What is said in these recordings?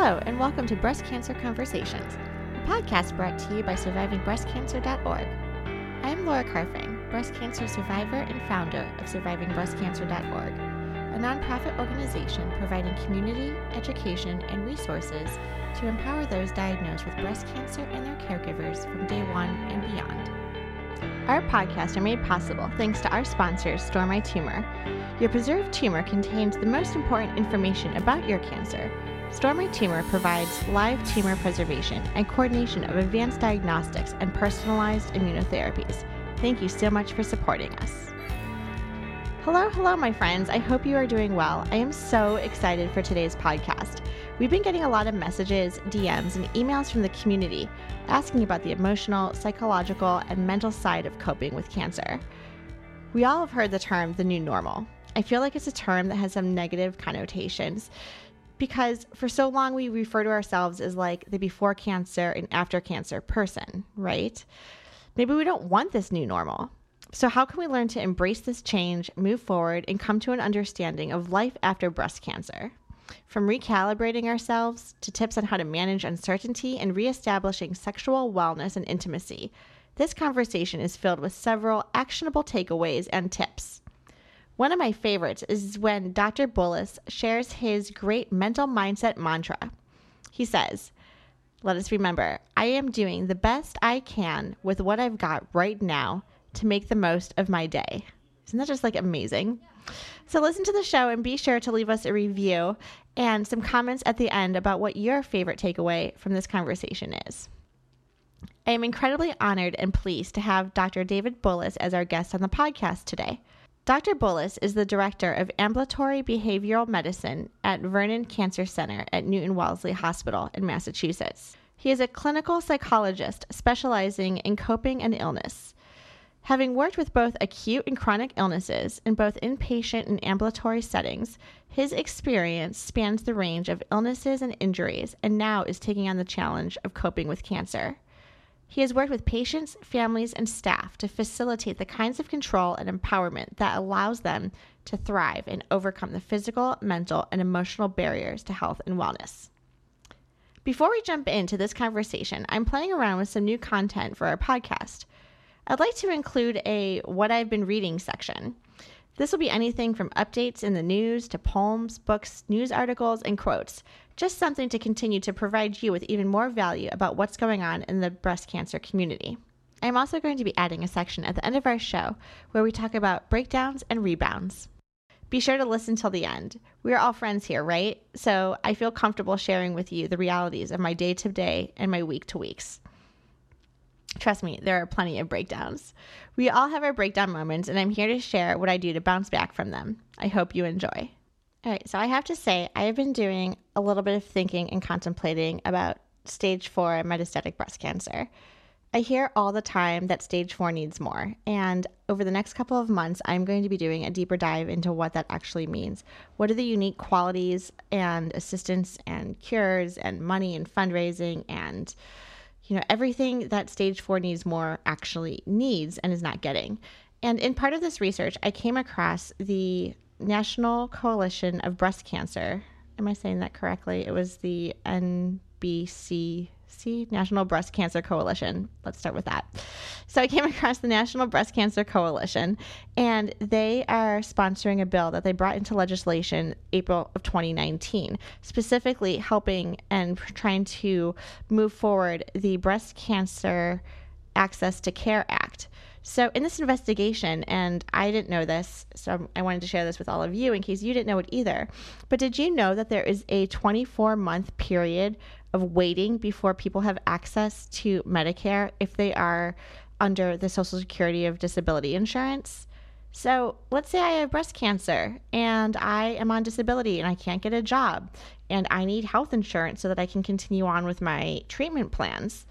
Hello, and welcome to Breast Cancer Conversations, a podcast brought to you by SurvivingBreastCancer.org. I am Laura Carfang, breast cancer survivor and founder of SurvivingBreastCancer.org, a nonprofit organization providing community, education, and resources to empower those diagnosed with breast cancer and their caregivers from day one and beyond. Our podcasts are made possible thanks to our sponsors, Store My Tumor. Your preserved tumor contains the most important information about your cancer Store My Tumor provides live tumor preservation and coordination of advanced diagnostics and personalized immunotherapies. Thank you so much for supporting us. Hello, hello, my friends. I hope you are doing well. I am so excited for today's podcast. We've been getting a lot of messages, DMs, and emails from the community asking about the emotional, psychological, and mental side of coping with cancer. We all have heard the term the new normal. I feel like it's a term that has some negative connotations because for so long we refer to ourselves as like the before cancer and after cancer person, right? Maybe we don't want this new normal. So, how can we learn to embrace this change, move forward, and come to an understanding of life after breast cancer? From recalibrating ourselves to tips on how to manage uncertainty and reestablishing sexual wellness and intimacy, this conversation is filled with several actionable takeaways and tips. One of my favorites is when Dr. Bullis shares his great mental mindset mantra. He says, Let us remember, I am doing the best I can with what I've got right now to make the most of my day. Isn't that just like amazing? So, listen to the show and be sure to leave us a review and some comments at the end about what your favorite takeaway from this conversation is. I am incredibly honored and pleased to have Dr. David Bullis as our guest on the podcast today. Dr. Bullis is the director of ambulatory behavioral medicine at Vernon Cancer Center at Newton Wellesley Hospital in Massachusetts. He is a clinical psychologist specializing in coping and illness. Having worked with both acute and chronic illnesses in both inpatient and ambulatory settings, his experience spans the range of illnesses and injuries and now is taking on the challenge of coping with cancer. He has worked with patients, families, and staff to facilitate the kinds of control and empowerment that allows them to thrive and overcome the physical, mental, and emotional barriers to health and wellness. Before we jump into this conversation, I'm playing around with some new content for our podcast. I'd like to include a What I've Been Reading section. This will be anything from updates in the news to poems, books, news articles, and quotes. Just something to continue to provide you with even more value about what's going on in the breast cancer community. I'm also going to be adding a section at the end of our show where we talk about breakdowns and rebounds. Be sure to listen till the end. We are all friends here, right? So I feel comfortable sharing with you the realities of my day to day and my week to weeks. Trust me, there are plenty of breakdowns. We all have our breakdown moments, and I'm here to share what I do to bounce back from them. I hope you enjoy. All right, so I have to say, I have been doing a little bit of thinking and contemplating about stage four metastatic breast cancer. I hear all the time that stage four needs more. And over the next couple of months, I'm going to be doing a deeper dive into what that actually means. What are the unique qualities and assistance and cures and money and fundraising and you know, everything that stage four needs more actually needs and is not getting. And in part of this research, I came across the National Coalition of Breast Cancer. Am I saying that correctly? It was the NBC See, National Breast Cancer Coalition. Let's start with that. So I came across the National Breast Cancer Coalition, and they are sponsoring a bill that they brought into legislation April of 2019, specifically helping and trying to move forward the Breast Cancer Access to Care Act. So, in this investigation, and I didn't know this, so I wanted to share this with all of you in case you didn't know it either. But did you know that there is a 24 month period of waiting before people have access to Medicare if they are under the Social Security of Disability Insurance? So, let's say I have breast cancer and I am on disability and I can't get a job and I need health insurance so that I can continue on with my treatment plans.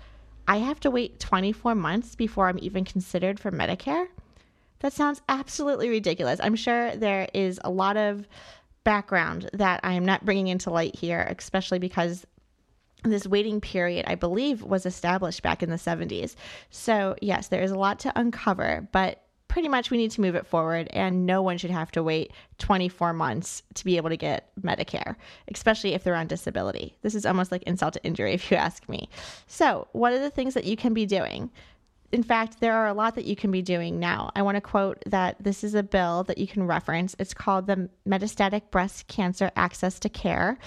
I have to wait 24 months before I'm even considered for Medicare? That sounds absolutely ridiculous. I'm sure there is a lot of background that I am not bringing into light here, especially because this waiting period, I believe, was established back in the 70s. So, yes, there is a lot to uncover, but pretty much we need to move it forward, and no one should have to wait 24 months to be able to get Medicare, especially if they're on disability. This is almost like insult to injury, if you ask me. So, what are the things that you can be doing? in fact, there are a lot that you can be doing now. I want to quote that this is a bill that you can reference. It's called the Metastatic Breast Cancer Access to Care.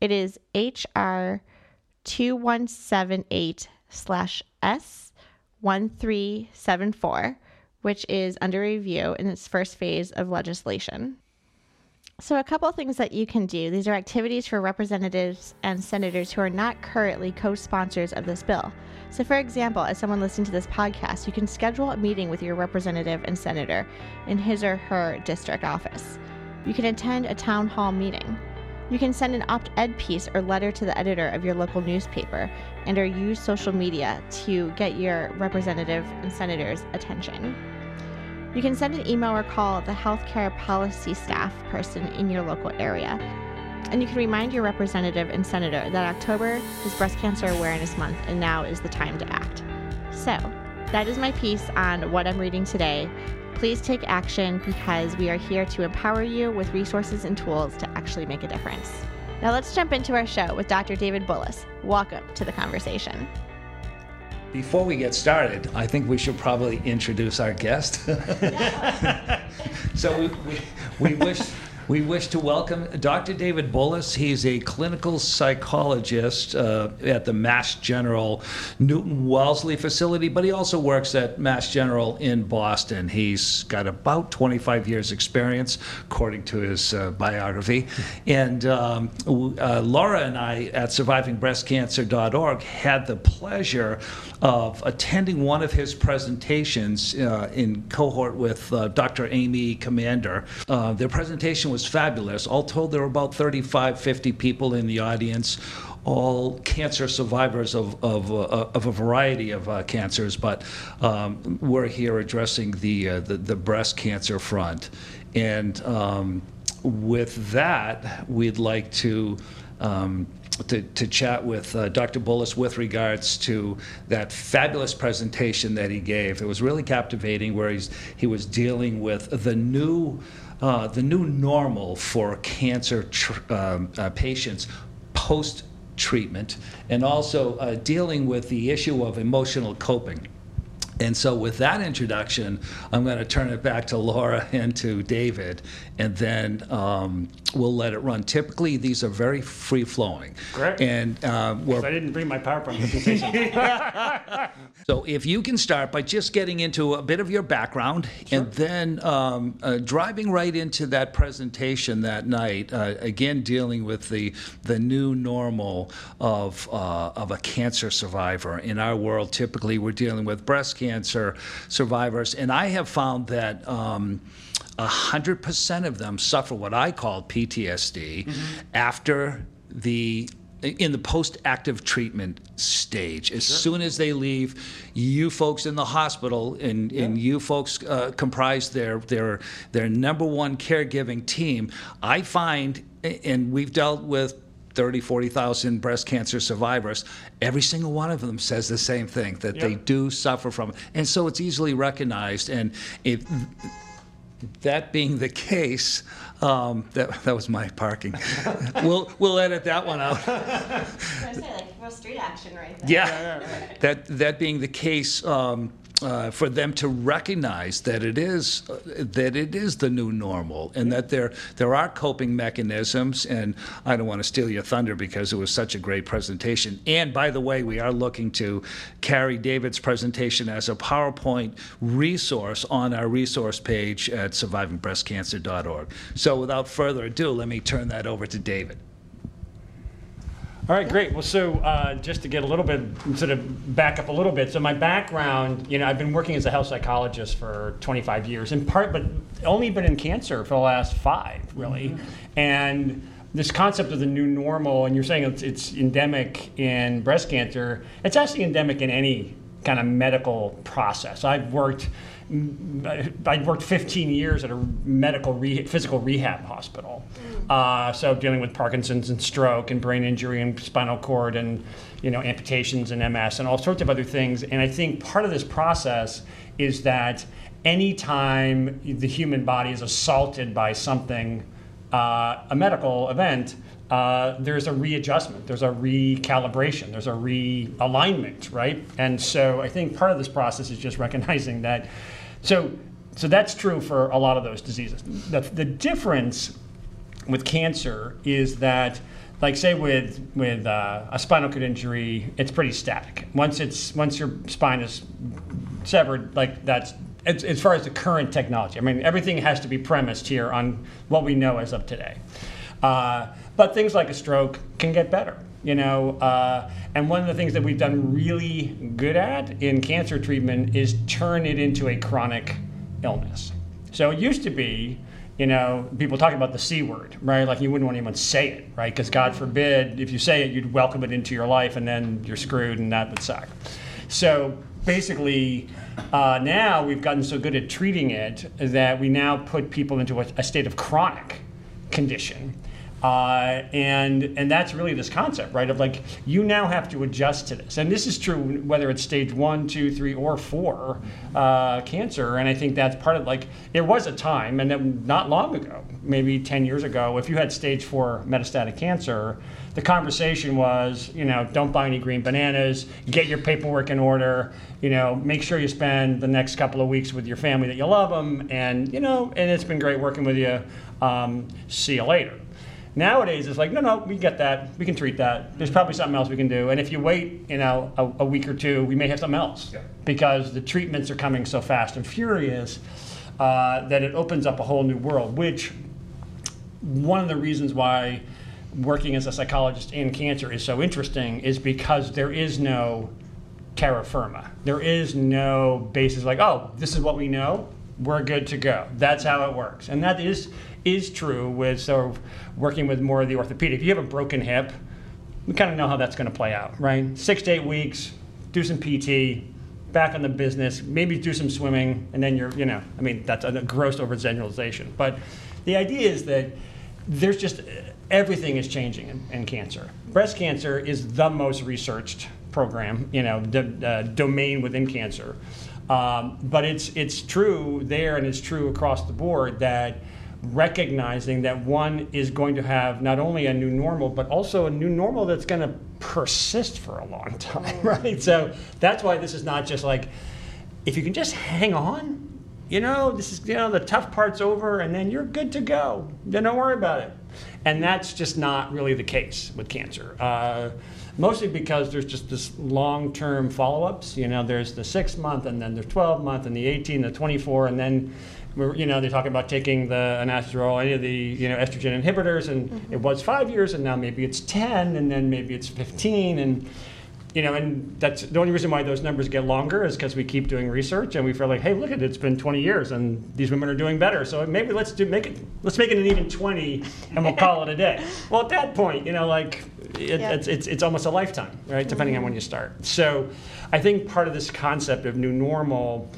It is HR 2178 slash S 1374, which is under review in its first phase of legislation. So, a couple things that you can do. These are activities for representatives and senators who are not currently co sponsors of this bill. So, for example, as someone listening to this podcast, you can schedule a meeting with your representative and senator in his or her district office. You can attend a town hall meeting. You can send an opt ed piece or letter to the editor of your local newspaper and or use social media to get your representative and senator's attention. You can send an email or call the healthcare policy staff person in your local area. And you can remind your representative and senator that October is Breast Cancer Awareness Month and now is the time to act. So, that is my piece on what I'm reading today. Please take action because we are here to empower you with resources and tools to actually make a difference. Now, let's jump into our show with Dr. David Bullis. Welcome to the conversation. Before we get started, I think we should probably introduce our guest. so we, we, we wish we wish to welcome Dr. David Bullis. He's a clinical psychologist uh, at the Mass General Newton Wellesley facility, but he also works at Mass General in Boston. He's got about 25 years' experience, according to his uh, biography. And um, uh, Laura and I at survivingbreastcancer.org had the pleasure of attending one of his presentations uh, in cohort with uh, Dr. Amy Comander. Uh, their presentation was was fabulous. All told, there were about 35, 50 people in the audience, all cancer survivors of, of, uh, of a variety of uh, cancers, but um, we're here addressing the, uh, the, the, breast cancer front. And um, with that, we'd like to. Um, to, to, chat with uh, Dr. Bullis with regards to that fabulous presentation that he gave. It was really captivating, where he's, he was dealing with the new uh, the new normal for cancer um, uh, patients post treatment and also uh, dealing with the issue of emotional coping. And so, with that introduction, I'm going to turn it back to Laura and to David, and then um, we'll let it run. Typically, these are very free flowing. Great. And um, I didn't bring my PowerPoint presentation. so, if you can start by just getting into a bit of your background, sure. and then um, uh, driving right into that presentation that night, uh, again dealing with the the new normal of uh, of a cancer survivor. In our world, typically we're dealing with breast cancer cancer survivors, and I have found that. Um, 100% of them suffer what I call PTSD mm-hmm. after the in the post-active treatment stage. As sure. soon as they leave, you folks in the hospital and, yeah. and you folks uh, comprise their their their number one caregiving team. I find, and we've dealt with 30, 40,000 breast cancer survivors, every single one of them says the same thing that yep. they do suffer from it. And so it's easily recognized. And if that being the case, um, that, that was my parking. we'll, we'll edit that one out. I was say, like, real street action right there. Yeah. that, that being the case, um, uh, for them to recognize that it is uh, that it is the new normal and that there there are coping mechanisms. And I don't want to steal your thunder because it was such a great presentation. And by the way we are looking to carry David's presentation as a PowerPoint resource on our resource page at survivingbreastcancer.org so without further ado let me turn that over to David all right, great. Well, so uh, just to get a little bit, sort of back up a little bit. So my background, you know, I've been working as a health psychologist for 25 years, in part, but only been in cancer for the last five, really. Mm-hmm. And this concept of the new normal, and you're saying it's, it's endemic in breast cancer. It's actually endemic in any kind of medical process. I've worked I worked 15 years at a medical re- physical rehab hospital. Mm. Uh, so dealing with Parkinson's and stroke and brain injury and spinal cord and you know amputations and MS and all sorts of other things. And I think part of this process is that anytime the human body is assaulted by something, uh, a medical event, uh, there's a readjustment, there's a recalibration, there's a realignment, right? And so I think part of this process is just recognizing that. So, so that's true for a lot of those diseases. The, the difference with cancer is that like say with with uh, a spinal cord injury, it's pretty static. Once it's once your spine is severed, like that's as, as far as the current technology. I mean, everything has to be premised here on what we know as of today. Uh, but things like a stroke can get better, you know. Uh, and one of the things that we've done really good at in cancer treatment is turn it into a chronic illness. So it used to be, you know, people talking about the C word, right? Like you wouldn't want anyone to say it, right? Because God forbid, if you say it, you'd welcome it into your life and then you're screwed and that would suck. So basically, uh, now we've gotten so good at treating it that we now put people into a, a state of chronic condition. Uh, and and that's really this concept, right? Of like you now have to adjust to this, and this is true whether it's stage one, two, three, or four uh, cancer. And I think that's part of like there was a time, and then not long ago, maybe ten years ago, if you had stage four metastatic cancer, the conversation was, you know, don't buy any green bananas, get your paperwork in order, you know, make sure you spend the next couple of weeks with your family that you love them, and you know, and it's been great working with you. Um, see you later. Nowadays, it's like, no, no, we get that. We can treat that. There's probably something else we can do. And if you wait, you know, a, a week or two, we may have something else Yeah. because the treatments are coming so fast and furious uh, that it opens up a whole new world. Which one of the reasons why working as a psychologist in cancer is so interesting is because there is no terra firma. There is no basis like, oh, this is what we know. We're good to go. That's how it works, and that is is true with sort of working with more of the orthopedic. If you have a broken hip, we kind of know how that's going to play out, right? Six to eight weeks, do some PT, back on the business, maybe do some swimming, and then you're, you know, I mean, that's a gross overgeneralization. But the idea is that there's just everything is changing in, in cancer. Breast cancer is the most researched program, you know, d- uh, domain within cancer. Um, but it's it's true there, and it's true across the board that recognizing that one is going to have not only a new normal, but also a new normal that's going to persist for a long time, right? So that's why this is not just like, if you can just hang on, you know, this is, you know, the tough part's over and then you're good to go. Then don't worry about it. And that's just not really the case with cancer. Uh, mostly because there's just this long-term follow-ups. You know, there's the six month, and then there's 12 month, and the 18, the 24, and then you know, they're talking about taking the anastrozole, any of the you know estrogen inhibitors, and mm-hmm. it was five years, and now maybe it's 10, and then maybe it's 15, and you know, and that's the only reason why those numbers get longer is because we keep doing research and we feel like, hey, look at it, it's been 20 years and these women are doing better. So maybe let's do make it, let's make it an even 20 and we'll call it a day. Well, at that point, you know, like it, Yeah. it's, it's it's almost a lifetime, right? Depending on mm-hmm. when you start. So, I think part of this concept of new normal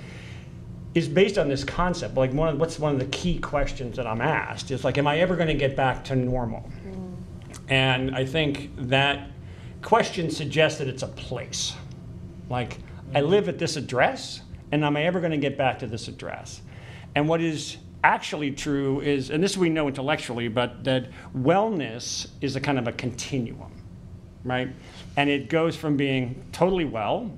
is based on this concept. Like one of what's one of the key questions that I'm asked is like, am I ever going to get back to normal? Mm. And I think that question suggests that it's a place. Like, I mm. live at this address, and am I ever going to get back to this address? And what is actually true is, and this we know intellectually, but that wellness is a kind of a continuum, right? And it goes from being totally well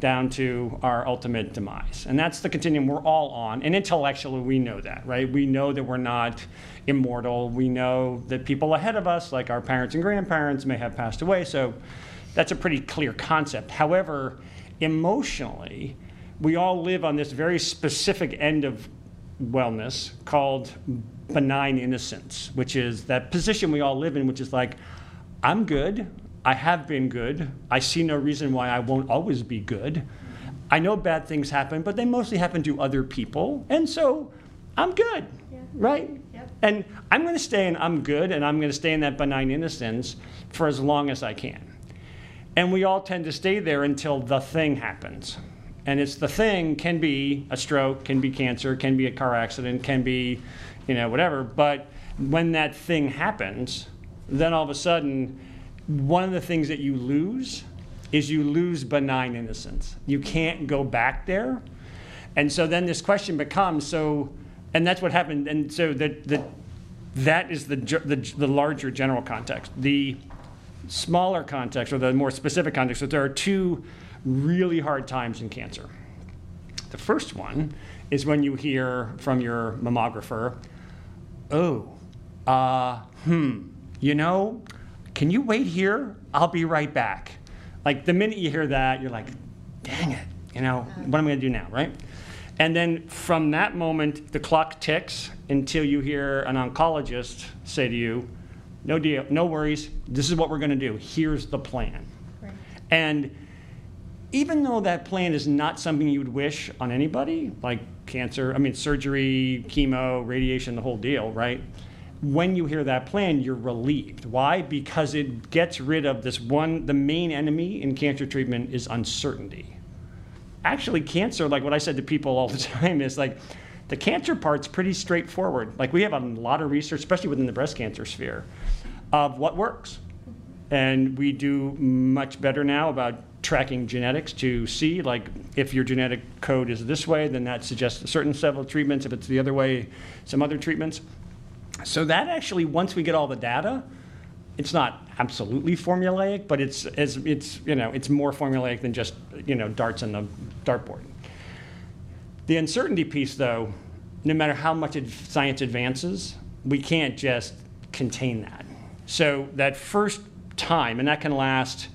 down to our ultimate demise. And that's the continuum we're all on. And intellectually, we know that, right? We know that we're not immortal. We know that people ahead of us, like our parents and grandparents, may have passed away. So that's a pretty clear concept. However, emotionally, we all live on this very specific end of wellness called benign innocence, which is that position we all live in, which is like, I'm good. I have been good. I see no reason why I won't always be good. I know bad things happen, but they mostly happen to other people. And so I'm good, right? Yep. And I'm going to stay in I'm good and I'm going to stay in that benign innocence for as long as I can. And we all tend to stay there until the thing happens. And it's the thing can be a stroke, can be cancer, can be a car accident, can be, you know, whatever. But when that thing happens, then all of a sudden, one of the things that you lose is you lose benign innocence. You can't go back there. And so then this question becomes so, and that's what happened. And so that that that is the, the the larger general context. The smaller context or the more specific context that there are two really hard times in cancer. The first one is when you hear from your mammographer, oh, uh, hmm, you know, can you wait here? I'll be right back. Like the minute you hear that, you're like, dang it, you know, what am I gonna do now, right? And then from that moment, the clock ticks until you hear an oncologist say to you, no deal, no worries, this is what we're gonna do, here's the plan. Right. And even though that plan is not something you would wish on anybody, like cancer, I mean, surgery, chemo, radiation, the whole deal, right? When you hear that plan, you're relieved. Why? Because it gets rid of this one, the main enemy in cancer treatment is uncertainty. Actually, cancer, like what I said to people all the time, is like the cancer part's pretty straightforward. Like we have a lot of research, especially within the breast cancer sphere, of what works. And we do much better now about tracking genetics to see, like, if your genetic code is this way, then that suggests a certain of treatments. If it's the other way, some other treatments. So that actually, once we get all the data, it's not absolutely formulaic, but it's, it's, it's, you know, it's more formulaic than just you know, darts on the dartboard. The uncertainty piece, though, no matter how much science advances, we can't just contain that. So that first time, and that can last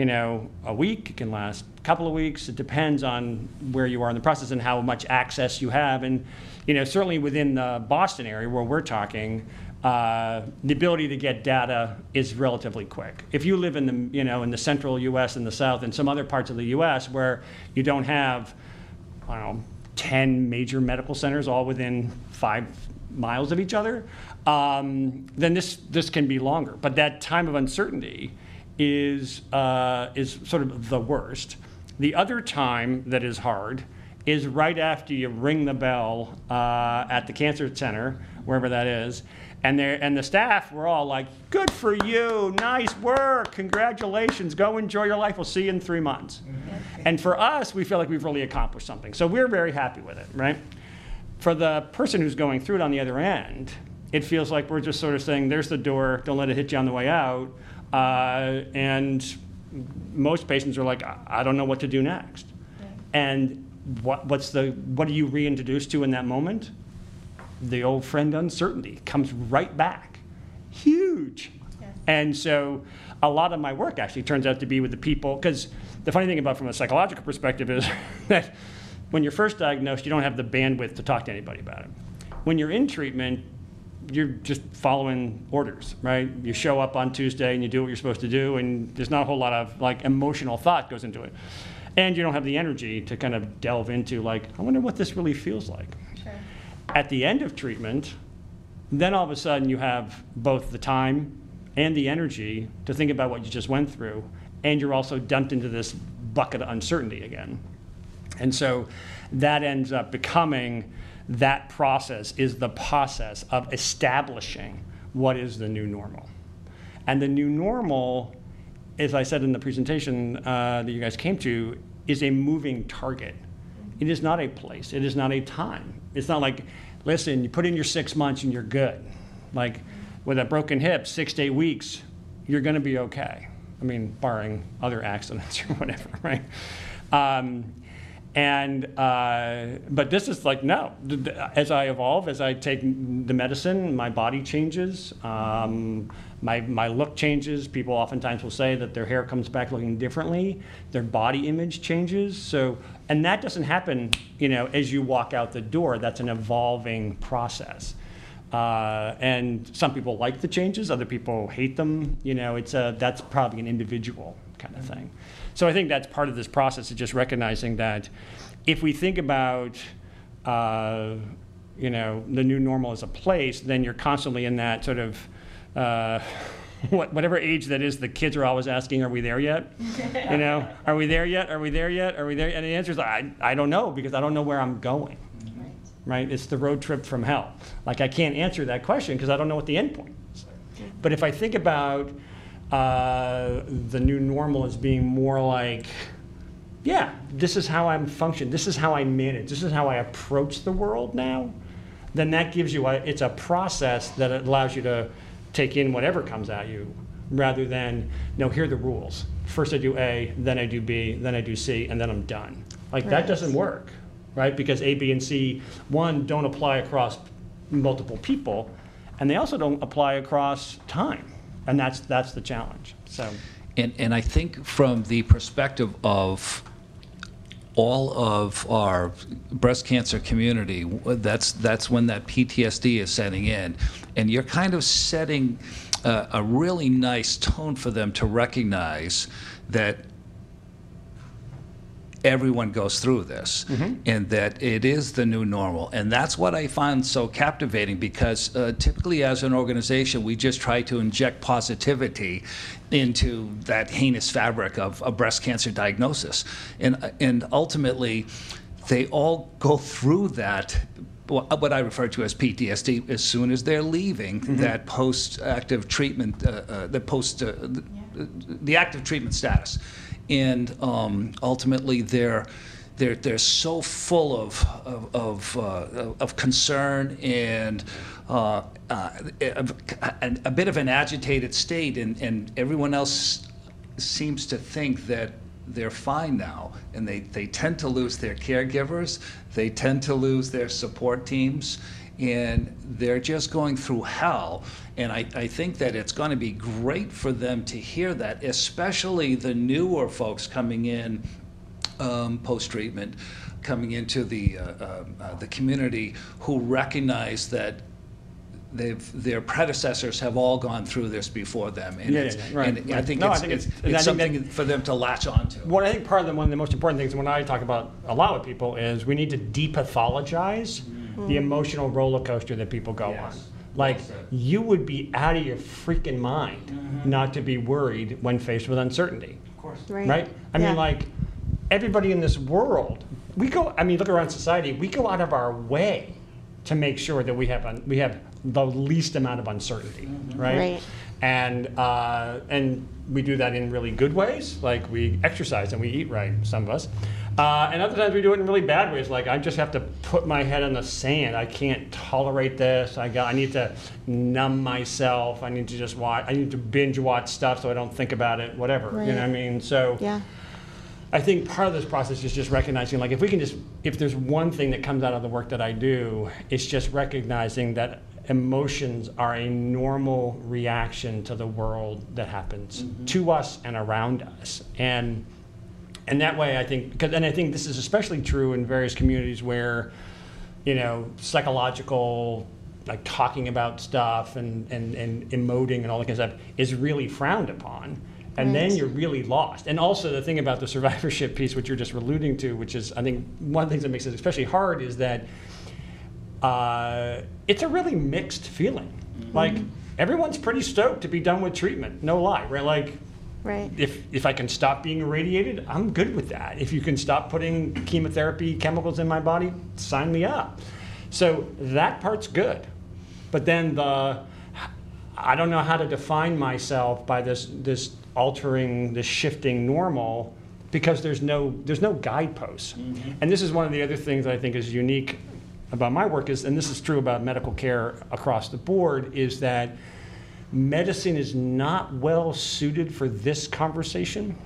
you know, a week, it can last a couple of weeks. It depends on where you are in the process and how much access you have. And, you know, certainly within the Boston area where we're talking, uh, the ability to get data is relatively quick. If you live in the, you know, in the central U.S. and the south and some other parts of the U.S. where you don't have, I don't know, 10 major medical centers all within five miles of each other, um, then this, this can be longer. But that time of uncertainty, is, uh, is sort of the worst. The other time that is hard is right after you ring the bell uh, at the cancer center, wherever that is, and, and the staff were all like, Good for you, nice work, congratulations, go enjoy your life, we'll see you in three months. Mm-hmm. And for us, we feel like we've really accomplished something. So we're very happy with it, right? For the person who's going through it on the other end, it feels like we're just sort of saying, There's the door, don't let it hit you on the way out. Uh, and most patients are like, I don't know what to do next. And what, what's the, what are you reintroduced to in that moment? The old friend uncertainty comes right back. Huge. Yeah. And so a lot of my work actually turns out to be with the people, because the funny thing about from a psychological perspective is that when you're first diagnosed, you don't have the bandwidth to talk to anybody about it. When you're in treatment, you're just following orders, right? You show up on Tuesday and you do what you're supposed to do, and there's not a whole lot of like emotional thought goes into it. And you don't have the energy to kind of delve into like, I wonder what this really feels like. Sure. At the end of treatment, then all of a sudden you have both the time and the energy to think about what you just went through, and you're also dumped into this bucket of uncertainty again. And so that ends up becoming that process is the process of establishing what is the new normal. And the new normal, as I said in the presentation uh, that you guys came to, is a moving target. It is not a place, it is not a time. It's not like, listen, you put in your six months and you're good. Like with a broken hip, six to eight weeks, you're going to be okay. I mean, barring other accidents or whatever, right? Um, and uh, but this is like no as i evolve as i take the medicine my body changes um, my, my look changes. People oftentimes will say that their hair comes back looking differently. Their body image changes. So and that doesn't happen you know as you walk out the door. That's an evolving process. Uh, and some people like the changes. Other people hate them. You know it's a that's probably an individual kind of thing. So I think that's part of this process of just recognizing that if we think about uh, you know the new normal as a place, then you're constantly in that sort of uh, whatever age that is, the kids are always asking, "Are we there yet?" you know, "Are we there yet? Are we there yet? Are we there?" And the answer is, "I I don't know because I don't know where I'm going." Right. right? It's the road trip from hell. Like I can't answer that question because I don't know what the end point is. But if I think about uh, the new normal as being more like yeah, this is how I'm function. This is how I manage. This is how I approach the world now. Then that gives you a, it's a process that allows you to take in whatever comes at you rather than, no, here are the rules. First I do A, then I do B, then I do C, and then I'm done. Like that doesn't work, right? Because A, B, and C, one, don't apply across multiple people, and they also don't apply across time. And that's, that's the challenge. So, And, and I think from the perspective of all of our breast cancer community, that's, that's when that PTSD is setting in. And you're kind of setting a, a really nice tone for them to recognize that everyone goes through this and that it is the new normal. And that's what i find so captivating because uh, typically as an organization we just try to inject positivity into that heinous fabric of a breast cancer diagnosis. And and ultimately they all go through that what I refer to as PTSD as soon as they're leaving that post-active treatment, uh, uh, the post, uh, the, the active treatment status, and um, ultimately they're they're they're so full of of of, uh, of concern and. Uh, uh, a, a- bit of an agitated state, and, and everyone else seems to think that they're fine now, and they, they tend to lose their caregivers, they tend to lose their support teams, and they're just going through hell. And I, I think that it's going to be great for them to hear that, especially the newer folks coming in um, post treatment, coming into the, uh, uh, uh, the community who recognize that they've, their predecessors have all gone through this before them. And Yeah, it's- yeah, right, and I think No, I it's, think it's, it's- I it's think that- something for them to latch onto. what I think part of the, one of the most important things when I talk about a lot with people is we need to depathologize the emotional roller coaster that people go Yes. on. Like Well you would be out of your freaking mind not to be worried when faced with uncertainty. Of course. Right. right? I Yeah. mean, like everybody in this world, we go. I mean, look around society. We go out of our way to make sure that we have un, we have the least amount of uncertainty, right? Right. And uh, and we do that in really good ways, like we exercise and we eat right. Some of us. Uh, and other times we do it in really bad ways, like I just have to put my head in the sand. I can't tolerate this. I got. I need to numb myself. I need to just watch. I need to binge watch stuff so I don't think about it. Whatever. You know what I mean? So. Yeah. I think part of this process is just recognizing, like, if we can just, if there's one thing that comes out of the work that I do, it's just recognizing that emotions are a normal reaction to the world that happens to us and around us. And and that way, I think, because, and I think this is especially true in various communities where, you know, psychological, like talking about stuff and, and, and emoting and all that kind of stuff is really frowned upon. And then you're really lost. And also, the thing about the survivorship piece, which you're just alluding to, which is, I think, one of the things that makes it especially hard is that uh, it's a really mixed feeling. Like, everyone's pretty stoked to be done with treatment, no lie, right? Like, Right. if if I can stop being irradiated, I'm good with that. If you can stop putting chemotherapy chemicals in my body, sign me up. So that part's good. But then the I don't know how to define myself by this this altering, this shifting normal because there's no there's no guideposts. Mm-hmm. And this is one of the other things I think is unique about my work is and this is true about medical care across the board is that medicine is not well suited for this conversation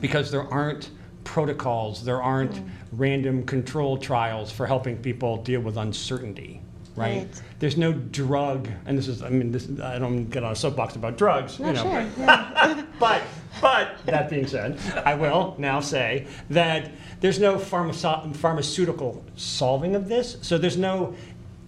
because there aren't protocols, there aren't mm. random control trials for helping people deal with uncertainty, right? Right. There's no drug, and this is, I mean, this, I don't get on a soapbox about drugs, No, you know. sure. Yeah. But, but that being said, I will now say that there's no pharmace- pharmaceutical solving of this. So there's no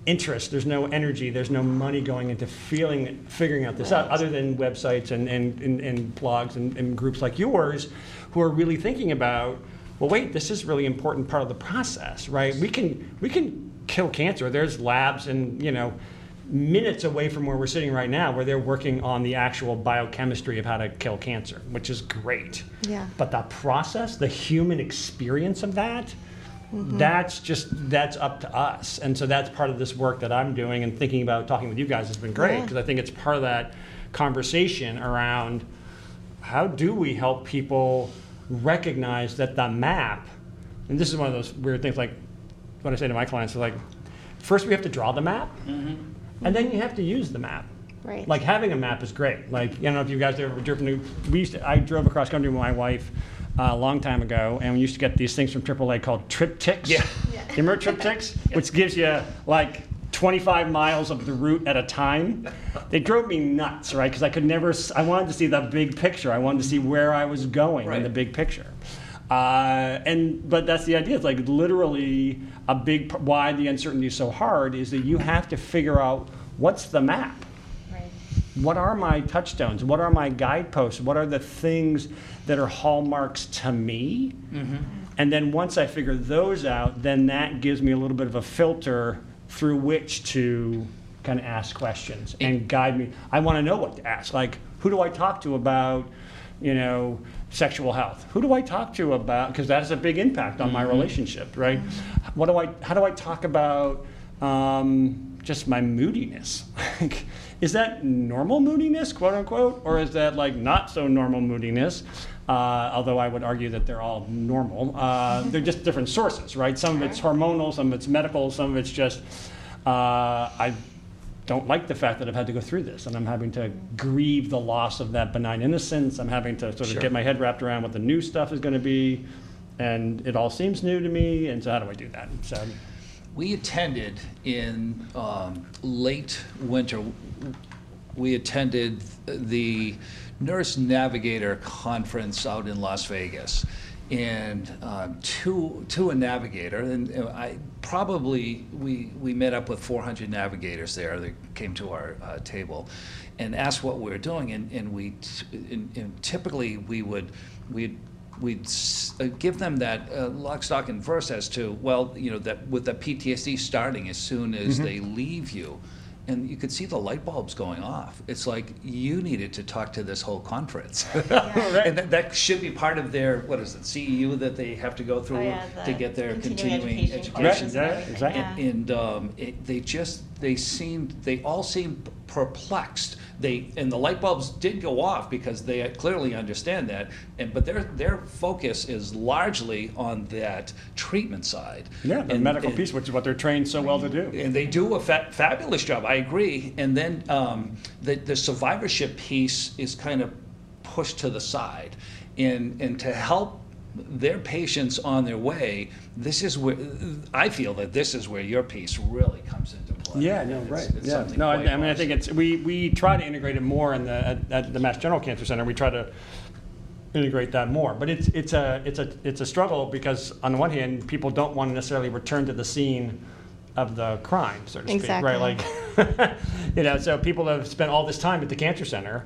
interest, there's no energy, there's no money going into feeling, figuring out this out, other than websites and, and, and, and blogs and, and groups like yours who are really thinking about, well, wait, this is really important part of the process, right? We can, we can kill cancer. There's labs and, you know, minutes away from where we're sitting right now where they're working on the actual biochemistry of how to kill cancer, which is great. Yeah. But the process, the human experience of that, Mm-hmm. that's just that's up to us. And so that's part of this work that I'm doing and thinking about talking with you guys has been great Yeah. because I think it's part of that conversation around how do we help people recognize that the map, and this is one of those weird things like what I say to my clients is like, first we have to draw the map, mm-hmm. and then you have to use the map. Right. Like having a map is great. Like, I don't know if you guys ever driven, we used to, I drove across country with my wife uh, a long time ago, and we used to get these things from AAA called TripTiks. Yeah. You remember TripTiks? Which gives you like 25 miles of the route at a time. They drove me nuts, right? Because I could never, I wanted to see the big picture. I wanted to see where I was going in the big picture. Uh, and but that's the idea. It's like literally a big why the uncertainty is so hard is that you have to figure out what's the map Right. What are my touchstones? What are my guideposts? What are the things that are hallmarks to me? And then once I figure those out, then that gives me a little bit of a filter through which to kind of ask questions and guide me. I want to know what to ask. Like, who do I talk to about, you know, sexual health? Who do I talk to about, because that has a big impact on my relationship, right? What do I, how do I talk about, um, just my moodiness. Is that normal moodiness, quote unquote, or is that like not so normal moodiness? Uh, although I would argue that they're all normal. Uh, they're just different sources, right? Some of it's hormonal, some of it's medical, some of it's just uh, I don't like the fact that I've had to go through this, and I'm having to grieve the loss of that benign innocence. I'm having to sort of Sure. get my head wrapped around what the new stuff is going to be, and it all seems new to me. And so, how do I do that? So, We attended in um, late winter, we attended the Nurse Navigator Conference out in Las Vegas. And um, to, to a navigator, and uh, I probably, we, we met up with 400 navigators there that came to our uh, table and asked what we were doing. And, and we, t- and, and typically we would, we'd we'd s- uh, give them that uh, lock, stock, and verse as to, well, you know, that with the PTSD starting as soon as they leave you. And you could see the light bulbs going off. It's like you needed to talk to this whole conference. and that, that should be part of their, what is it, CEU that they have to go through Oh, yeah, to get their continuing continuing education education. Right, and yeah, exactly. yeah. And um, it, they just, they seemed, they all seemed perplexed. They, and the light bulbs did go off because they clearly understand that. And, but their, their focus is largely on that treatment side. yeah, the And- medical and- piece, which is what they're trained so well to do. and they do a fa- fabulous job. I agree. And then um, the the survivorship piece is kind of pushed to the side, and and to help their patients on their way. This is where I feel that this is where your piece really comes into play. Yeah, no, right. it's yeah, no, I, I mean, I think it's we we try to integrate it more in the at, at the Mass General Cancer Center. We try to integrate that more, but it's it's a it's a it's a struggle because on the one hand, people don't want to necessarily return to the scene of the crime, so to speak, Exactly. right? Like, you know, so people have spent all this time at the cancer center.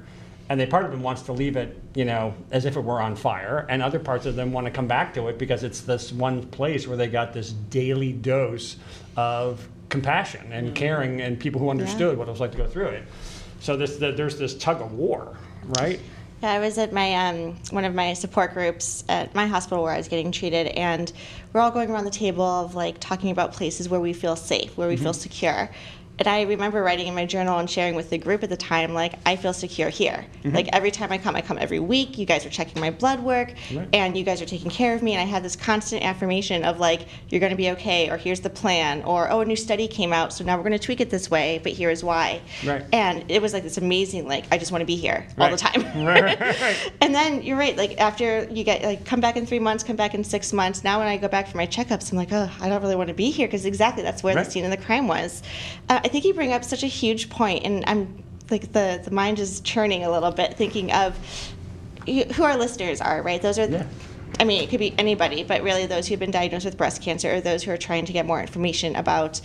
And they part of them wants to leave it, you know, as if it were on fire, and other parts of them want to come back to it because it's this one place where they got this daily dose of compassion and caring and people who understood what it was like to go through it. So this, the, there's this tug of war, right? Yeah, I was at my um, one of my support groups at my hospital where I was getting treated, and we're all going around the table of like talking about places where we feel safe, where we feel secure. And I remember writing in my journal and sharing with the group at the time, like I feel secure here. Like every time I come, I come every week. You guys are checking my blood work, Right. and you guys are taking care of me. And I had this constant affirmation of like you're going to be okay, or here's the plan, or oh a new study came out, so now we're going to tweak it this way, but here's why. Right. And it was like this amazing, like I just want to be here all the time. Right, right, right. And then you're right. Like after you get like come back in three months, come back in six months. Now when I go back for my checkups, I'm like, oh, I don't really want to be here because exactly that's where Right. the scene of the crime was. Uh, I think you bring up such a huge point, and I'm like the the mind is churning a little bit, thinking of who our listeners are. Right, those are. Yeah. I mean, it could be anybody, but really those who've been diagnosed with breast cancer or those who are trying to get more information about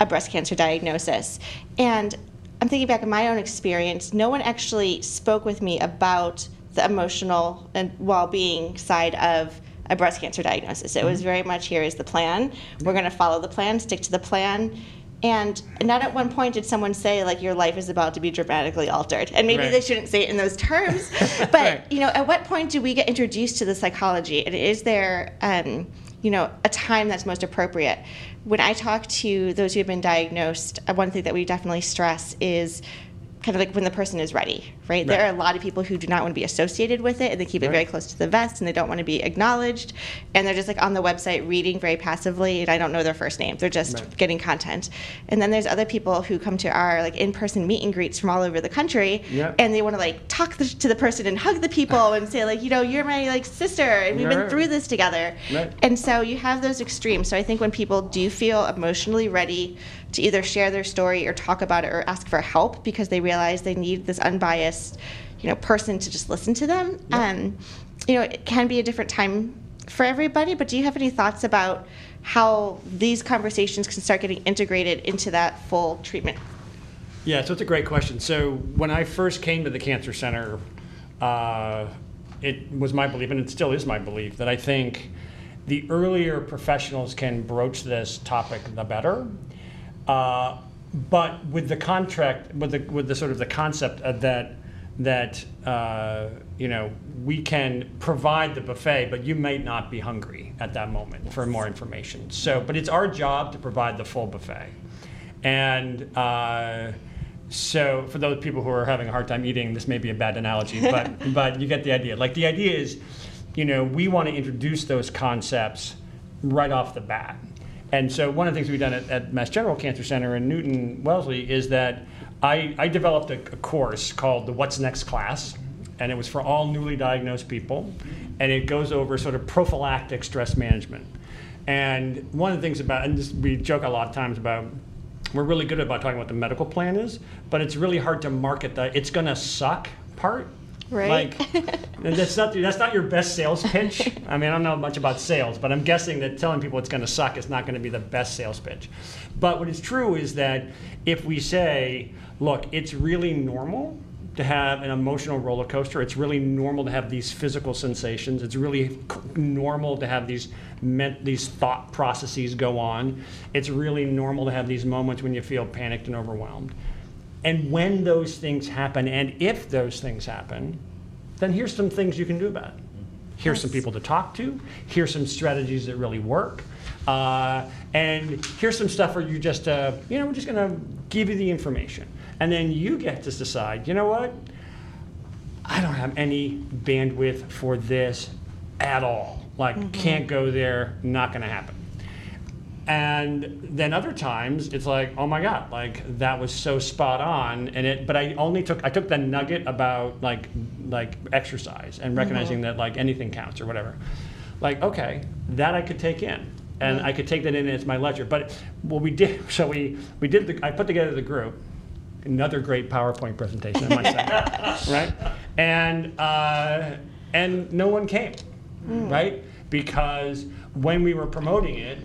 a breast cancer diagnosis. And I'm thinking back in my own experience, no one actually spoke with me about the emotional and well-being side of a breast cancer diagnosis. It was mm-hmm. very much here is the plan. We're going to follow the plan, stick to the plan. And not at one point did someone say like your life is about to be dramatically altered. And maybe Right. they shouldn't say it in those terms, but Right. you know, at what point do we get introduced to the psychology? And is there, um, you know, a time that's most appropriate? When I talk to those who have been diagnosed, uh, one thing that we definitely stress is kind of like when the person is ready, right? There are a lot of people who do not want to be associated with it and they keep it Right. very close to the vest and they don't want to be acknowledged and they're just like on the website reading very passively and I don't know their first name. They're just Right. getting content. And then there's other people who come to our like in-person meet and greets from all over the country Yeah. and they want to like talk the, to the person and hug the people and say like, you know, you're my like sister and we've been through this together. Right. And so you have those extremes. So I think when people do feel emotionally ready to either share their story or talk about it or ask for help because they realize they need this unbiased, you know, person to just listen to them, um, you know, it can be a different time for everybody. But do you have any thoughts about how these conversations can start getting integrated into that full treatment? Yeah, so it's a great question. So when I first came to the Cancer Center, uh, it was my belief, and it still is my belief, that I think the earlier professionals can broach this topic, the better. Uh, but with the contract, with the with the sort of the concept of that that uh, you know we can provide the buffet, but you may not be hungry at that moment for more information. So, but it's our job to provide the full buffet, and. Uh, so for those people who are having a hard time eating, this may be a bad analogy, but but you get the idea. Like the idea is, you know, we want to introduce those concepts right off the bat. And so one of the things we've done at, at Mass General Cancer Center in Newton Wellesley is that I, I developed a, a course called the What's Next class, and it was for all newly diagnosed people, and it goes over sort of prophylactic stress management. And one of the things about, and this, we joke a lot of times about we're really good about talking about the medical plan is, but it's really hard to market the it's gonna suck part. Right. Like that's not that's not your best sales pitch. I mean, I don't know much about sales, but I'm guessing that telling people it's gonna suck is not gonna be the best sales pitch. But what is true is that if we say, look, it's really normal to have an emotional roller coaster. It's really normal to have these physical sensations. It's really normal to have these ment- these thought processes go on. It's really normal to have these moments when you feel panicked and overwhelmed. And when those things happen, and if those things happen, then here's some things you can do about it. Here's some people to talk to. Here's some strategies that really work. Uh, and here's some stuff where you just, uh, you know, we're just going to give you the information. And then you get to decide, you know what? I don't have any bandwidth for this at all. Like, can't go there, not going to happen. And then other times it's like, oh my god, like that was so spot on, and it. But I only took I took the nugget about like like exercise and recognizing mm-hmm. that like anything counts or whatever. Like okay, that I could take in, and mm-hmm. I could take that in as my ledger. But what we did, so we we did the I put together the group, another great PowerPoint presentation, I might say, right? And uh, and no one came, mm. right? Because when we were promoting it,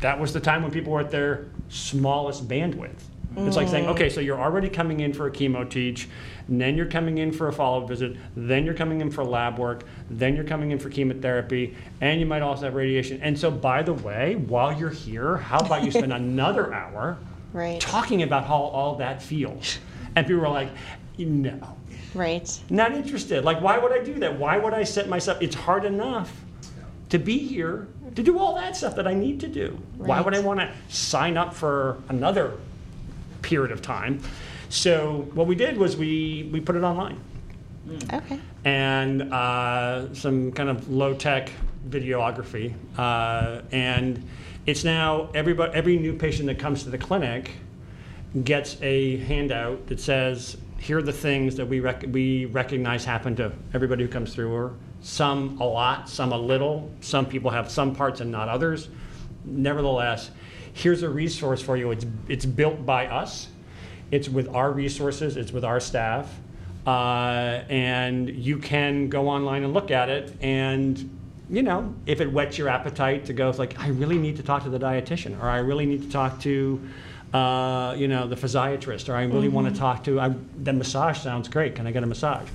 that was the time when people were at their smallest bandwidth. It's like saying, mm. okay, so you're already coming in for a chemo teach, and then you're coming in for a follow up visit, then you're coming in for lab work, then you're coming in for chemotherapy, and you might also have radiation. And so, by the way, while you're here, how about you spend another hour Right. talking about how all that feels? And people were like, no, Right. not interested. Like, why would I do that? Why would I set myself? It's hard enough to be here to do all that stuff that I need to do. Why would I want to sign up for another period of time? So what we did was we we put it online Okay. and uh, some kind of low tech videography. Uh, and it's now everybody, every new patient that comes to the clinic gets a handout that says, here are the things that we, rec- we recognize happen to everybody who comes through. Or some a lot, some a little. Some people have some parts and not others. Nevertheless, here's a resource for you. It's, it's built by us. It's with our resources. It's with our staff. Uh, and you can go online and look at it and you know if it whets your appetite to go it's like i really need to talk to the dietitian or i really need to talk to uh, you know the physiatrist or i really want to talk to I, the massage sounds great can i get a massage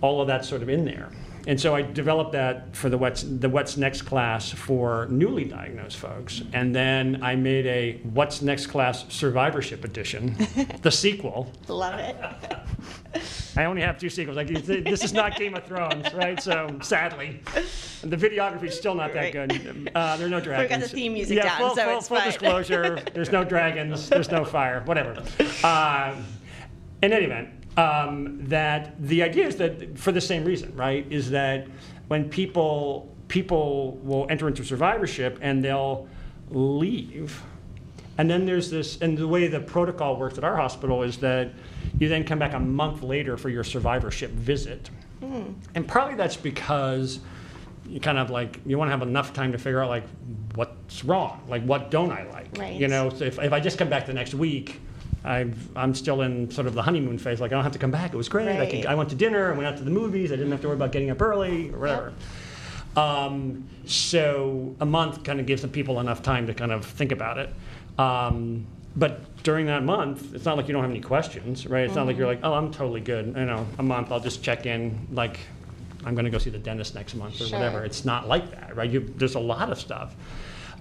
all of that's sort of in there. And so I developed that for the What's, the What's Next class for newly diagnosed folks. And then I made a What's Next class survivorship edition, the sequel. Love it. I only have two sequels. Like this is not Game of Thrones, right? So sadly, the videography is still not that Right. good. Uh, there are no dragons. We got the theme music yeah, down, full, so full, it's full fine. disclosure. There's no dragons. There's no fire. Whatever. Uh, in any event, um, that the idea is that for the same reason, right? Is that when people people will enter into survivorship and they'll leave, and then there's this, and the way the protocol works at our hospital is that you then come back a month later for your survivorship visit, and partly that's because you kind of like you want to have enough time to figure out like what's wrong, like what don't I like, Right. you know? So if if I just come back the next week. I've, I'm still in sort of the honeymoon phase. Like I don't have to come back. It was great. I, could, I went to dinner. I went out to the movies. I didn't have to worry about getting up early or whatever. Um, so a month kind of gives the people enough time to kind of think about it. Um, but during that month, it's not like you don't have any questions, right? It's not like you're like, oh, I'm totally good. You know, a month, I'll just check in. Like, I'm going to go see the dentist next month or Sure. whatever. It's not like that, right? You, there's a lot of stuff.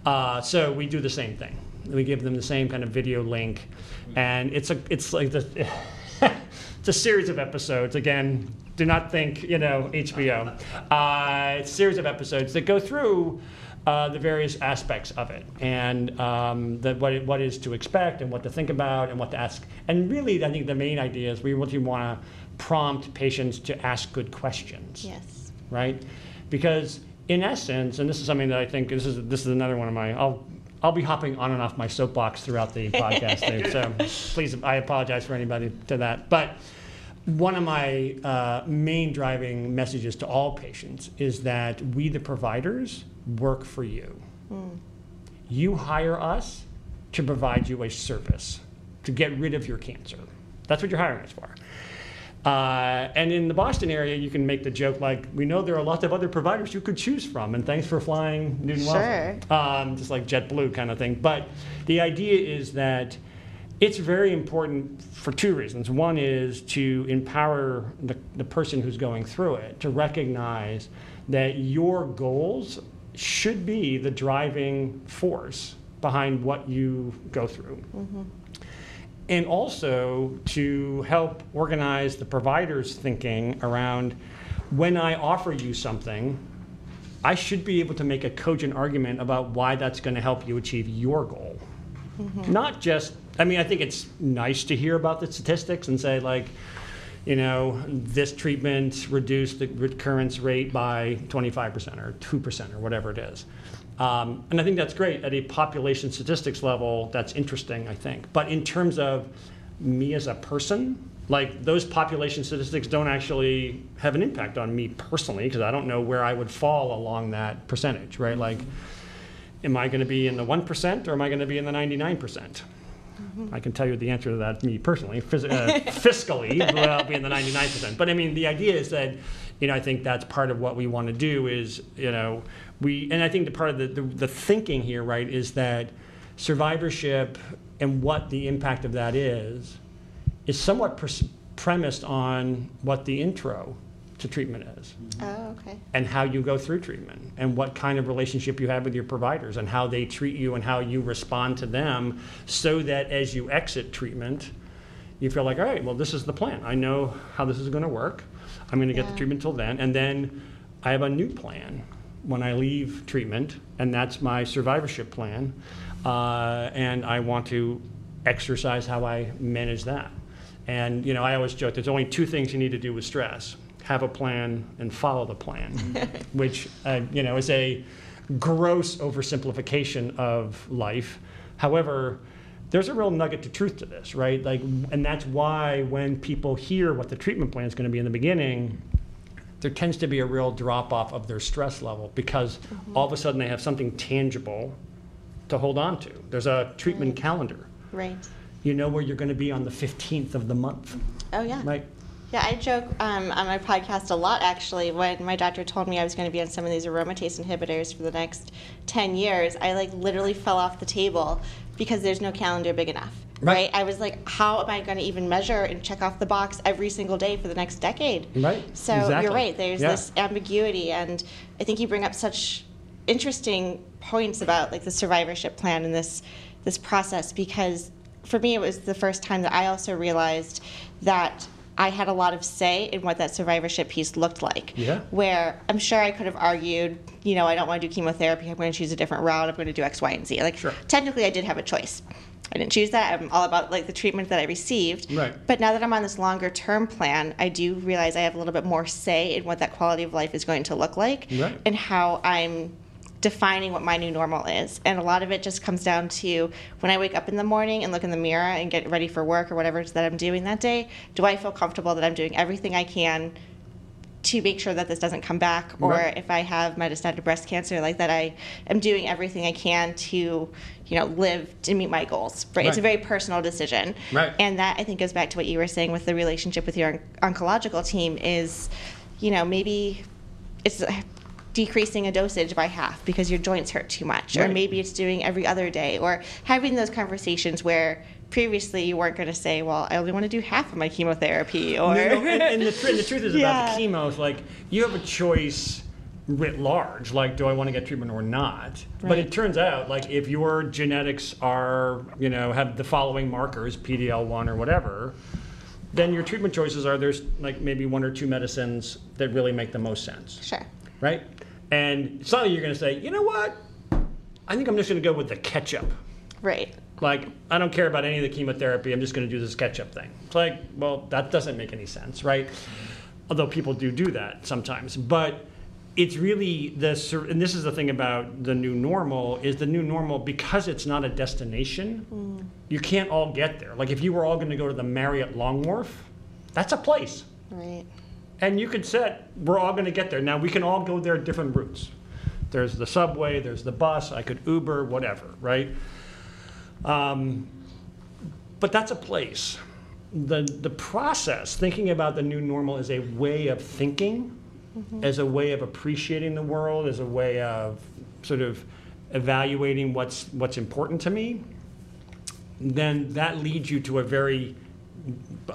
Uh, so we do the same thing. We give them the same kind of video link, and it's a it's like the it's a series of episodes. Again, do not think you know HBO. Uh, it's a series of episodes that go through. Uh, the various aspects of it, and um, the, what, it, what is to expect, and what to think about, and what to ask. And really, I think the main idea is we really want to prompt patients to ask good questions Yes. right? Because in essence, and this is something that I think this is this is another one of my I'll I'll be hopping on and off my soapbox throughout the podcast, Dave, so please I apologize for anybody to that. But one of my uh, main driving messages to all patients is that we, the providers, work for you. You hire us to provide you a service to get rid of your cancer. That's what you're hiring us for. Uh, and in the Boston area, you can make the joke like, we know there are lots of other providers you could choose from, and thanks for flying Newton Wellesley. Um, just like JetBlue kind of thing. But the idea is that it's very important for two reasons. One is to empower the, the person who's going through it to recognize that your goals should be the driving force behind what you go through and also to help organize the provider's thinking around when I offer you something, I should be able to make a cogent argument about why that's going to help you achieve your goal. Mm-hmm. Not just, I mean, I think it's nice to hear about the statistics and say, like, you know, this treatment reduced the recurrence rate by 25% or 2% or whatever it is. Um, and I think that's great at a population statistics level. That's interesting, I think. But in terms of me as a person, like those population statistics don't actually have an impact on me personally because I don't know where I would fall along that percentage, right? Like, am I going to be in the 1% or am I going to be in the 99%? I can tell you the answer to that, me personally, phys- uh, fiscally, well, I'll be in the 99%. But I mean, the idea is that, you know, I think that's part of what we want to do is, you know, we, and I think the part of the, the, the thinking here, right, is that survivorship and what the impact of that is, is somewhat pres- premised on what the intro to treatment is. Mm-hmm. Oh, okay. and how you go through treatment and what kind of relationship you have with your providers and how they treat you and how you respond to them so that as you exit treatment you feel like all right well this is the plan. I know how this is going to work. I'm going to get the treatment till then and then i have a new plan when i leave treatment and that's my survivorship plan uh, and i want to exercise how i manage that. And you know i always joke there's only two things you need to do with stress have a plan and follow the plan which uh, you know is a gross oversimplification of life. However there's a real nugget to truth to this right? Like and that's why when people hear what the treatment plan is going to be in the beginning there tends to be a real drop off of their stress level because mm-hmm. all of a sudden they have something tangible to hold on to. There's a treatment calendar. Right. you know where you're going to be on the 15th of the month. Oh, yeah. right Yeah, I joke um, on my podcast a lot actually. When my doctor told me I was going to be on some of these aromatase inhibitors for the next 10 years, I like literally fell off the table because there's no calendar big enough. Right. Right? I was like, how am I going to even measure and check off the box every single day for the next decade? Right. So Exactly. you're right. There's Yeah. this ambiguity, and I think you bring up such interesting points about like the survivorship plan and this this process because for me it was the first time that I also realized that I had a lot of say in what that survivorship piece looked like. Yeah. Where I'm sure I could have argued, you know, I don't want to do chemotherapy. I'm going to choose a different route. I'm going to do X, Y, and Z. Like, Sure. technically, I did have a choice. I didn't choose that. I'm all about like the treatment that I received. Right. But now that I'm on this longer term plan, I do realize I have a little bit more say in what that quality of life is going to look like Right. and how I'm defining what my new normal is. And a lot of it just comes down to when I wake up in the morning and look in the mirror and get ready for work or whatever that I'm doing that day, do I feel comfortable that I'm doing everything I can to make sure that this doesn't come back or Right. if I have metastatic breast cancer like that I am doing everything I can to you know live to meet my goals right, it's a very personal decision Right. and that I think goes back to what you were saying with the relationship with your on- oncological team is you know maybe it's decreasing a dosage by half because your joints hurt too much or maybe it's doing every other day or having those conversations where previously you weren't going to say well I only want to do half of my chemotherapy or No, no, and, and the, tr- and the truth is about the chemo is like you have a choice writ large like do i want to get treatment or not? But it turns out like if your genetics are you know have the following markers pdl1 or whatever then your treatment choices are there's like maybe one or two medicines that really make the most sense. Sure. Right and suddenly you're going to say you know what i think i'm just going to go with the ketchup right like I don't care about any of the chemotherapy. I'm just going to do this ketchup thing. It's like, well, that doesn't make any sense, right? Although people do do that sometimes, but it's really the and this is the thing about the new normal is the new normal because it's not a destination. Mm. You can't all get there. Like if you were all going to go to the Marriott Long Wharf, that's a place. right And you could set, we're all going to get there. Now, we can all go there different routes. There's the subway, there's the bus, I could Uber, whatever, right? Um, but that's a place. The, the process, thinking about the new normal as a way of thinking, as a way of appreciating the world, as a way of sort of evaluating what's, what's important to me, then that leads you to a very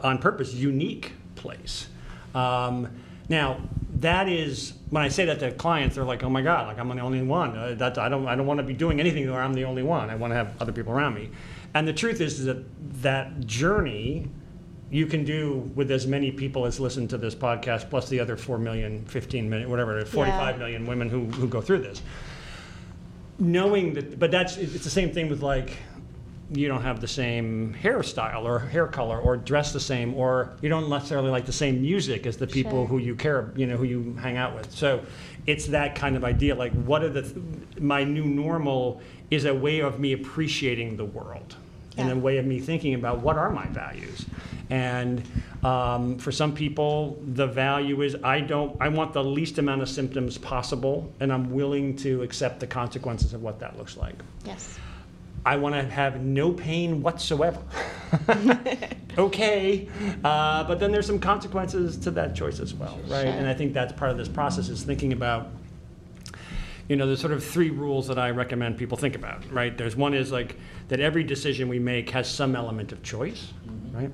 on purpose unique place. Um, now that is when I say that to clients, they're like, "Oh my God, like I'm the only one. Uh, that I don't I don't want to be doing anything where I'm the only one. I want to have other people around me." And the truth is that that journey you can do with as many people as listen to this podcast, plus the other 4 million, 15 million, whatever, 45 Yeah. million women who, who go through this knowing that but that's it's the same thing with like you don't have the same hairstyle or hair color or dress the same or you don't necessarily like the same music as the people Sure. who you care you know who you hang out with. So it's that kind of idea like what are the th- my new normal is a way of me appreciating the world and a way of me thinking about what are my values. And um, for some people the value is i don't i want the least amount of symptoms possible and i'm willing to accept the consequences of what that looks like. Yes I want to have no pain whatsoever. okay, uh, but then there's some consequences to that choice as well, right? And I think that's part of this process is thinking about, you know, there's sort of three rules that I recommend people think about, right? There's one is like that every decision we make has some element of choice, right?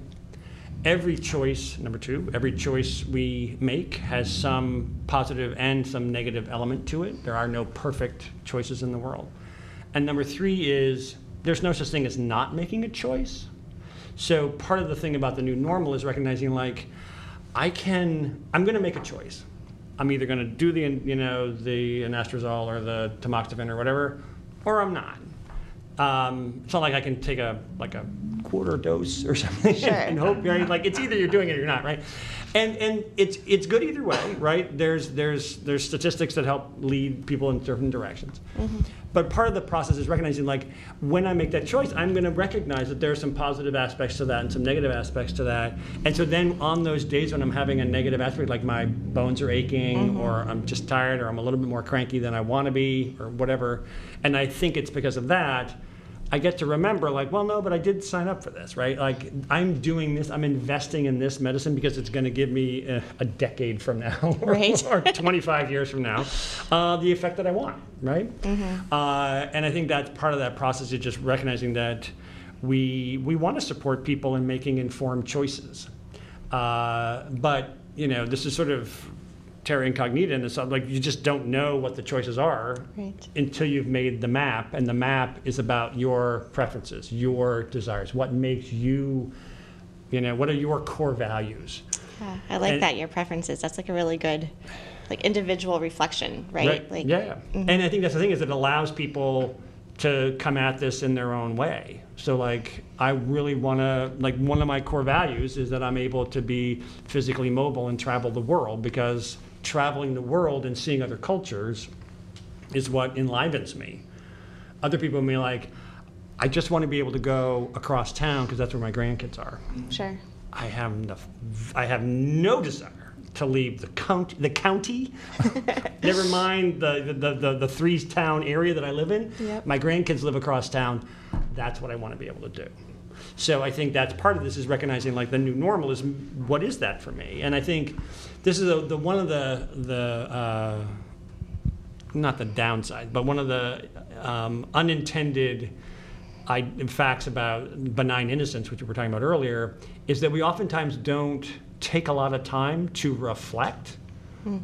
Every choice, number two, every choice we make has some positive and some negative element to it. There are no perfect choices in the world. And number three is there's no such thing as not making a choice. So part of the thing about the new normal is recognizing like I can I'm going to make a choice. I'm either going to do the you know the anastrozole or the tamoxifen or whatever, or I'm not. Um, it's not like I can take a like a quarter dose or something Sure. and hope right. Like it's either you're doing it or you're not, right? And and it's it's good either way, right? There's there's there's statistics that help lead people in certain directions. Mm-hmm. But part of the process is recognizing like when I make that choice, I'm going to recognize that there are some positive aspects to that and some negative aspects to that. And so then on those days when I'm having a negative aspect, like my bones are aching mm-hmm. or I'm just tired or I'm a little bit more cranky than I want to be or whatever, and I think it's because of that. I get to remember, like, well, no, but I did sign up for this, right? Like, I'm doing this, I'm investing in this medicine because it's going to give me a, a decade from now, or, Right. or 25 years from now, uh, the effect that I want, right? Uh, and I think that's part of that process is just recognizing that we we want to support people in making informed choices, uh, but you know, this is sort of terra incognita, and it's like you just don't know what the choices are Right. until you've made the map, and the map is about your preferences, your desires, what makes you You know, what are your core values? Yeah, I like And- that your preferences. That's like a really good, like individual reflection, right? Like, yeah. mhm. And I think that's the thing is it allows people to come at this in their own way. So like I really want to like one of my core values is that I'm able to be physically mobile and travel the world because traveling the world and seeing other cultures is what enlivens me. Other people may like I just want to be able to go across town because that's where my grandkids are. Sure. I have no, I have no desire to leave the county, the county. Never mind the, the, the, the three town area that I live in. Yep. My grandkids live across town. That's what I want to be able to do. So I think that's part of this is recognizing like the new normal is what is that for me? And I think this is a, the one of the the uh, not the downside, but one of the um, unintended I, facts about benign innocence, which we were talking about earlier, is that we oftentimes don't take a lot of time to reflect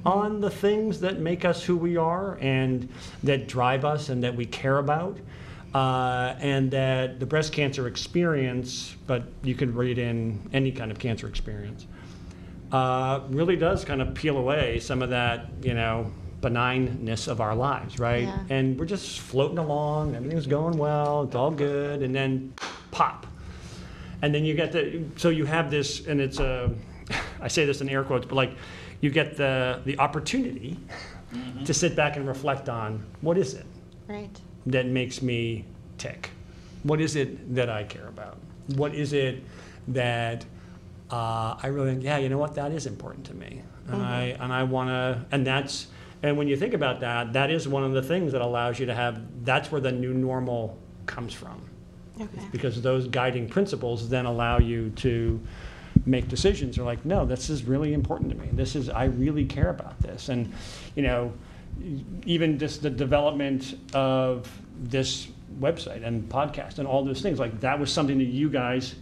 on the things that make us who we are and that drive us and that we care about. Uh, and that the breast cancer experience, but you could read in any kind of cancer experience, uh, really does kind of peel away some of that, you know, benignness of our lives, right? Yeah. And we're just floating along, everything's going well, it's all good, and then pop. And then you get the, so you have this, and it's a, I say this in air quotes, but like, you get the, the opportunity to sit back and reflect on what is it Right. That makes me tick? What is it that I care about? What is it that uh, I really, yeah, you know what, that is important to me, and I and I want to, and that's, and when you think about that, that is one of the things that allows you to have. That's where the new normal comes from, Okay. because those guiding principles then allow you to make decisions. Are like, no, this is really important to me. This is I really care about this, and you know, even just the development of this website and podcast and all those things like that was something that you guys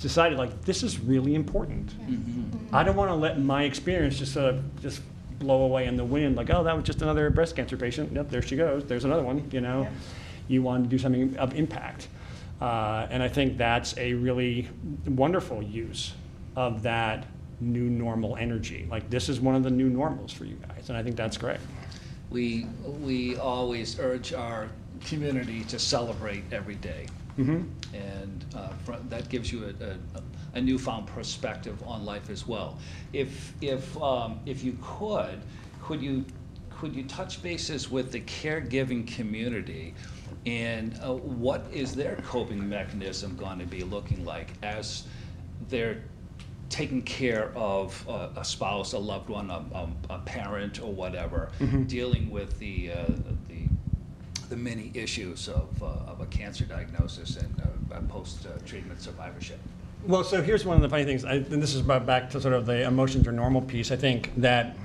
decided like this is really important. I don't want to let my experience just sort of just blow away in the wind like oh that was just another breast cancer patient. Yep there she goes. There's another one you know? You want to do something of impact. Uh, and i think that's a really wonderful use of that new normal energy. Like this is one of the new normals for you guys and i think that's great We, we always urge our community to celebrate every day. mm-hmm. And uh, fr- that gives you a, a, a newfound perspective on life as well. If, if, um, if you could, could you, could you touch bases with the caregiving community? And uh, what is their coping mechanism going to be looking like as they're taking care of a, a spouse, a loved one, a, a, a parent, or whatever, dealing with the, uh, the the many issues of, uh, of a cancer diagnosis and uh, post-treatment survivorship. Well, so here's one of the funny things, I, and this is about back to sort of the emotions or normal piece. I think that,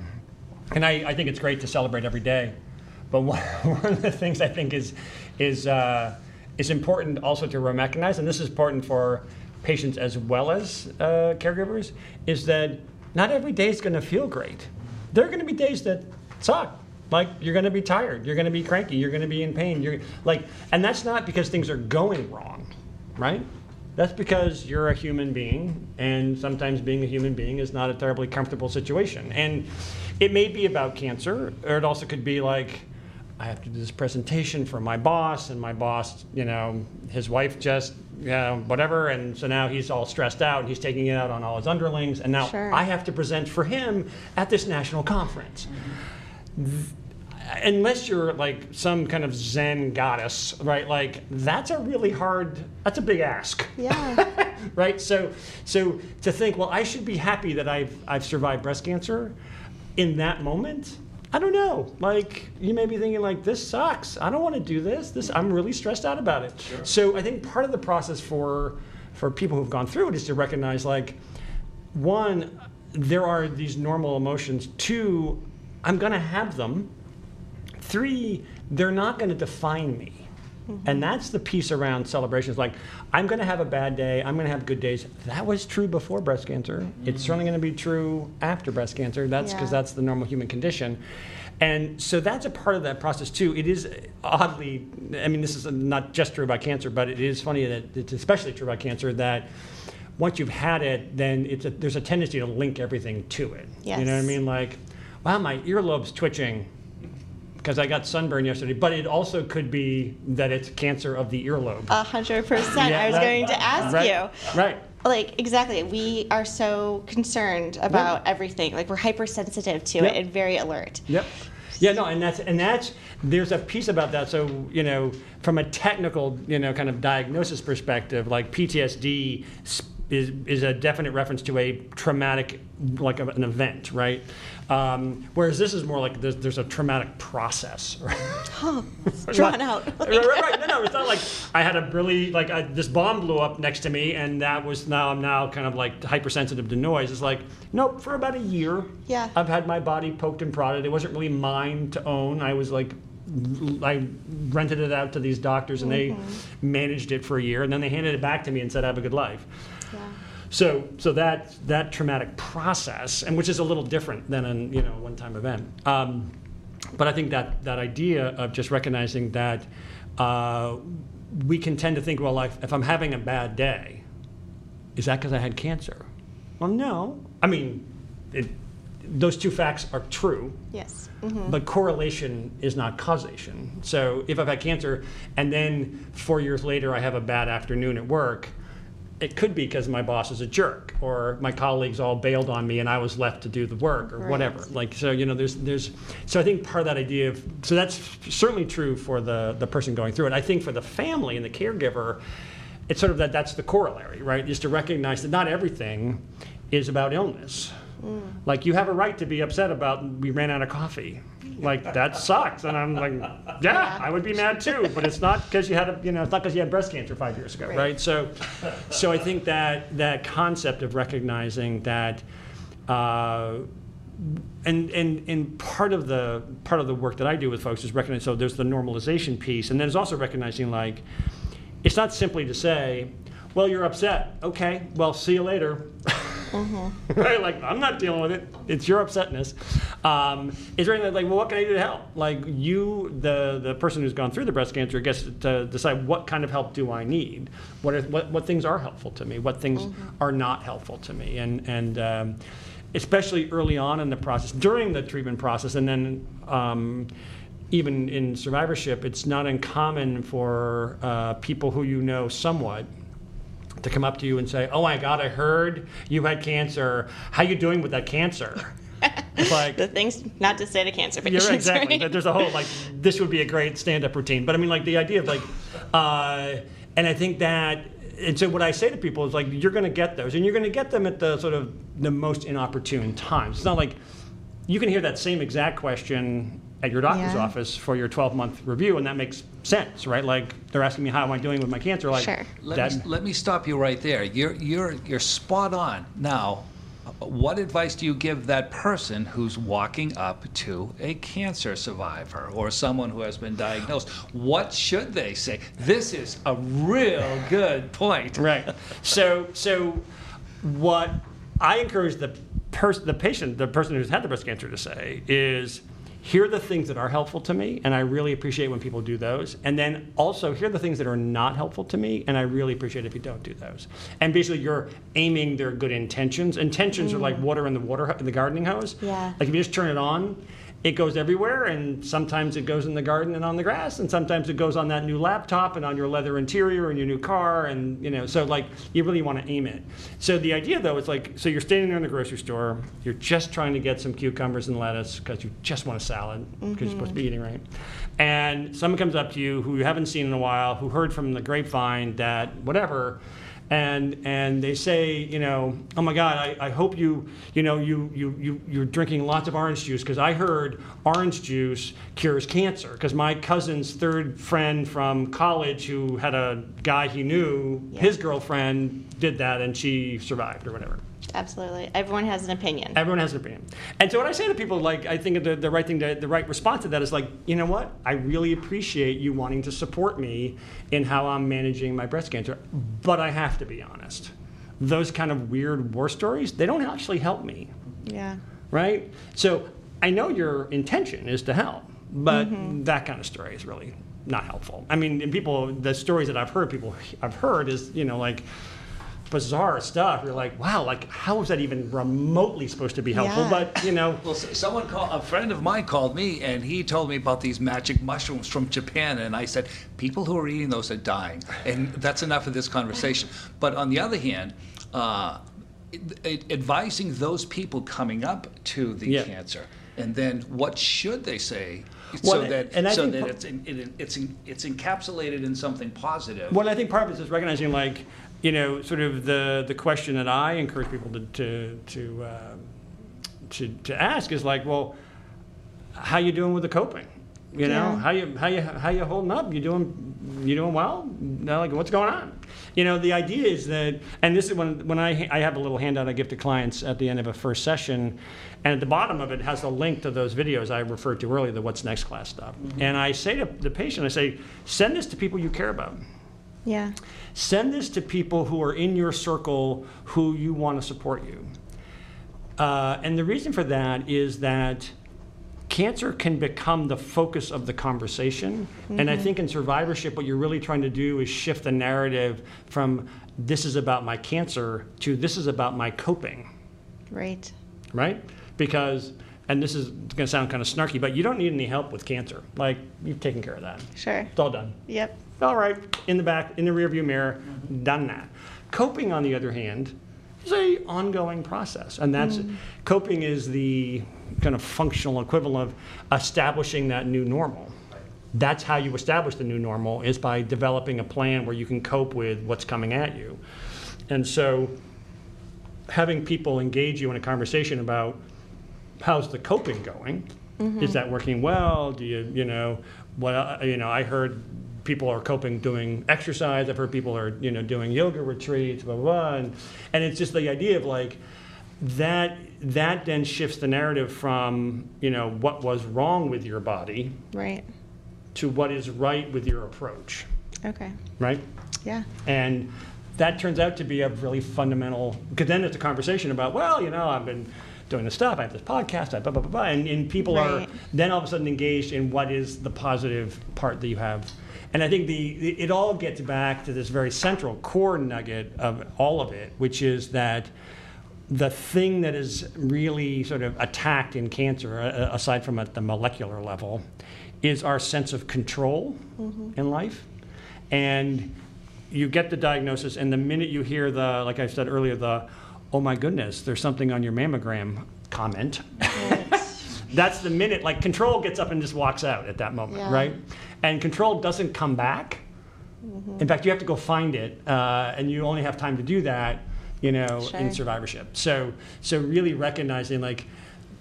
and I, I think it's great to celebrate every day, but one, one of the things I think is is uh, is important also to recognize, and this is important for patients as well as uh, caregivers, is that not every day is going to feel great. There are going to be days that suck. Like you're going to be tired, you're going to be cranky, you're going to be in pain. You're like, and that's not because things are going wrong, right? That's because you're a human being, and sometimes being a human being is not a terribly comfortable situation. And it may be about cancer, or it also could be like, I have to do this presentation for my boss, and my boss, you know, his wife just, know, whatever, and so now he's all stressed out, and he's taking it out on all his underlings, and now Sure. I have to present for him at this national conference unless you're like some kind of Zen goddess, right? Like that's a really hard, that's a big ask, Yeah. right? So, so to think, well, I should be happy that I've I've survived breast cancer, in that moment. I don't know. Like you may be thinking, like this sucks. I don't want to do this. This I'm really stressed out about it. So I think part of the process for for people who've gone through it is to recognize, like, one, there are these normal emotions. Two, I'm going to have them. Three, they're not going to define me. Mm-hmm. And that's the piece around celebrations. Like, I'm going to have a bad day. I'm going to have good days. That was true before breast cancer. Mm-hmm. It's certainly going to be true after breast cancer. That's because Yeah. that's the normal human condition. And so that's a part of that process too. It is oddly, I mean, this is not just true about cancer, but it is funny that it's especially true about cancer that once you've had it, then it's a, there's a tendency to link everything to it. You know what I mean? Like, wow, my earlobe's twitching because I got sunburn yesterday. But it also could be that it's cancer of the earlobe. A hundred percent. I was that- going to ask right, you. Right. Like exactly, we are so concerned about everything. Like we're hypersensitive to Yep. it and very alert. Yep. Yeah, no, and that's and that's there's a piece about that. So you know, from a technical, you know, kind of diagnosis perspective, like PTSD is is a definite reference to a traumatic, like an event, right? Um, whereas this is more like there's, there's a traumatic process. Right? Drawn out. right, right, right. No, no, it's not like I had a really like I, this bomb blew up next to me, and that was now I'm now kind of like hypersensitive to noise. It's like nope. For about a year, Yeah. I've had my body poked and prodded. It wasn't really mine to own. I was like, I rented it out to these doctors, and they managed it for a year, and then they handed it back to me and said, "Have a good life." Yeah. So, so that that traumatic process, and which is a little different than a you know one-time event. Um, but I think that that idea of just recognizing that uh, we can tend to think, well, if, if I'm having a bad day, is that because I had cancer? Well, no. I mean, it, those two facts are true, Yes. hmm but correlation is not causation. So if I've had cancer and then four years later I have a bad afternoon at work, it could be because my boss is a jerk or my colleagues all bailed on me and I was left to do the work or Right. whatever. Like so, you know, there's there's so I think part of that idea of so that's certainly true for the the person going through it. I think for the family and the caregiver, it's sort of that that's the corollary, right? Is to recognize that not everything is about illness. Mm. Like you have a right to be upset about we ran out of coffee. Like that sucks, and I'm like, yeah, I would be mad too. But it's not because you had a, you know, it's not because you had breast cancer five years ago, Right. right? So, so I think that that concept of recognizing that, uh, and and and part of the part of the work that I do with folks is recognizing So there's the normalization piece, and then it's also recognizing like, it's not simply to say, well, you're upset. Okay, well, see you later. right? Like, I'm not dealing with it. It's your upsetness. Um, is there anything like, well, what can I do to help? Like, you, the the person who's gone through the breast cancer, gets to decide what kind of help do I need. What are, what what things are helpful to me? What things are not helpful to me? And and um, especially early on in the process, during the treatment process, and then. Um, even in survivorship, it's not uncommon for uh, people who you know somewhat to come up to you and say, "Oh my God, I heard you had cancer. How you doing with that cancer?" It's like, The things not to say to cancer patients. exactly. right? There's a whole like this would be a great stand-up routine. But I mean, like the idea of like, uh, and I think that. And so what I say to people is like, you're going to get those, and you're going to get them at the sort of the most inopportune times. It's not like you can hear that same exact question at your doctor's Yeah. office for your 12-month review, and that makes sense, right? Like they're asking me how am I doing with my cancer? Like, Sure. Let that- me, let me stop you right there. You're, you're, you're spot on. Now, what advice do you give that person who's walking up to a cancer survivor or someone who has been diagnosed? What should they say? This is a real good point. Right. So, so what I encourage the person, the patient, the person who's had the breast cancer to say is, here are the things that are helpful to me, and I really appreciate when people do those. And then also, here are the things that are not helpful to me, and I really appreciate if you don't do those. And basically, you're aiming their good intentions. Intentions are mm. like water in the water in the gardening hose. Yeah. Like if you just turn it on, it goes everywhere, and sometimes it goes in the garden and on the grass, and sometimes it goes on that new laptop and on your leather interior and your new car, and you know, so like you really want to aim it. So the idea though is like, so you're standing there in the grocery store, you're just trying to get some cucumbers and lettuce because you just want a salad because you're supposed to be mm-hmm. eating right, and someone comes up to you who you haven't seen in a while, who heard from the grapevine that whatever and and they say, you know, oh my God, I, I hope you, you know, you you you you're drinking lots of orange juice because I heard orange juice cures cancer. Because my cousin's third friend from college who had a guy he knew, Yeah. his girlfriend did that and she survived or whatever. Absolutely. Everyone has an opinion. Everyone has an opinion. And so what I say to people, like, I think the, the right thing, to, the right response to that is like, you know what? I really appreciate you wanting to support me in how I'm managing my breast cancer, but I have to be honest. Those kind of weird war stories, they don't actually help me, yeah. right? So I know your intention is to help, but mm-hmm. that kind of story is really not helpful. I mean, people, the stories that I've heard, people I've heard is, you know, like, bizarre stuff. You're like, wow, like how is that even remotely supposed to be helpful? Yeah. But you know, Well, someone called, a friend of mine called me and he told me about these magic mushrooms from Japan. And I said, people who are eating those are dying. And that's enough of this conversation. But on the other hand, uh, it- it- advising those people coming up to the Yeah. cancer, and then what should they say Well, so that, and I so think that par- it's, in, it, it's, in, it's encapsulated in something positive. Well, I think part of it is recognizing, like, you know, sort of the the question that I encourage people to to to, uh, to, to ask is like, well, how you doing with the coping? You know, Yeah. how you how you how you holding up? You doing you doing well? No, like what's going on? You know, the idea is that, and this is when when I I have a little handout I give to clients at the end of a first session, and at the bottom of it has a link to those videos I referred to earlier, the what's next class stuff. And I say to the patient, I say, send this to people you care about. Yeah. Send this to people who are in your circle who you want to support you. Uh, and the reason for that is that cancer can become the focus of the conversation. And I think in survivorship, what you're really trying to do is shift the narrative from this is about my cancer to this is about my coping, Right. right? Because, and this is going to sound kind of snarky, but you don't need any help with cancer. Like, you've taken care of that. Sure. It's all done Yep. All right, in the back, in the rearview mirror, done that. Coping, on the other hand, is a ongoing process, and that's coping is the kind of functional equivalent of establishing that new normal. That's how you establish the new normal is by developing a plan where you can cope with what's coming at you. And so having people engage you in a conversation about how's the coping going? Is that working well? Do you, you know, what, uh, you know, I heard people are coping doing exercise. I've heard people are, you know, doing yoga retreats, blah, blah, blah. And, and it's just the idea of like, that, that then shifts the narrative from, you know, what was wrong with your body Right. to what is right with your approach, Okay. right? Yeah. And that turns out to be a really fundamental, because then it's a conversation about, well, you know, I've been doing this stuff, I have this podcast, I blah, blah, blah, blah. And, and people are then all of a sudden engaged in what is the positive part that you have. And I think the, it all gets back to this very central core nugget of all of it, which is that the thing that is really sort of attacked in cancer, aside from at the molecular level, is our sense of control mm-hmm. in life. And you get the diagnosis, and the minute you hear the, like I said earlier, the, oh my goodness, there's something on your mammogram comment, that's the minute, like control gets up and just walks out at that moment, Yeah. right? And control doesn't come back. In fact, you have to go find it, uh, and you only have time to do that, you know, in survivorship. So, so really recognizing like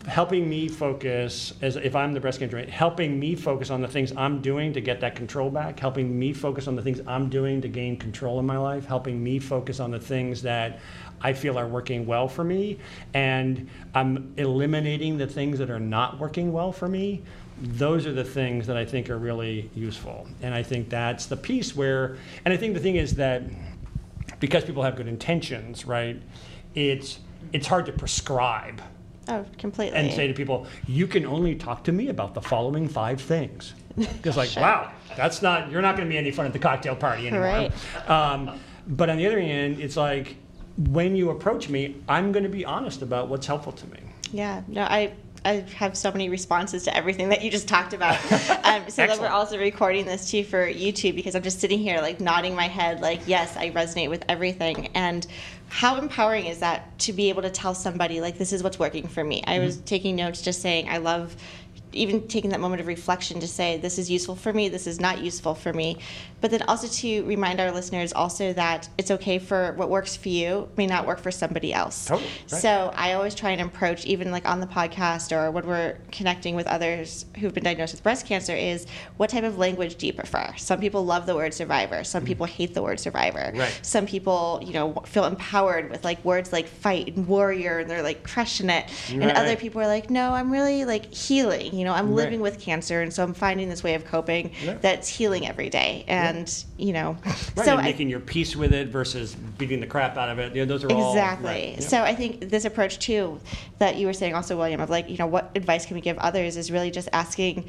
helping me focus as if I'm the breast cancer, helping me focus on the things I'm doing to get that control back, helping me focus on the things I'm doing to gain control in my life, helping me focus on the things that I feel are working well for me, and I'm eliminating the things that are not working well for me. Those are the things that I think are really useful. And I think that's the piece where, and I think the thing is that because people have good intentions, right? It's it's hard to prescribe Oh, completely. and say to people, you can only talk to me about the following five things. Because like, Sure. wow, that's not you're not going to be any fun at the cocktail party anymore. Right. Um, but on the other hand, it's like when you approach me, I'm going to be honest about what's helpful to me. Yeah, no, I I have so many responses to everything that you just talked about. Um, so that we're also recording this too for YouTube because I'm just sitting here like nodding my head, like yes, I resonate with everything. And how empowering is that to be able to tell somebody like this is what's working for me? I was taking notes, just saying I love. Even taking that moment of reflection to say this is useful for me, this is not useful for me, but then also to remind our listeners also that it's okay for what works for you may not work for somebody else. Totally, right. So I always try and approach, even like on the podcast or when we're connecting with others who've been diagnosed with breast cancer, is what type of language do you prefer? Some people love the word survivor. Some mm-hmm. people hate the word survivor. Right. Some people, you know, feel empowered with like words like fight and warrior, and they're like crushing it. And other people are like, no, I'm really like healing. You know, I'm Right. living with cancer, and so I'm finding this way of coping Yeah. that's healing every day. And you know, Right, so and I- making your peace with it versus beating the crap out of it. You know, those are all Exactly. right, yeah. So I think this approach too, that you were saying also, William, of like, you know, what advice can we give others is really just asking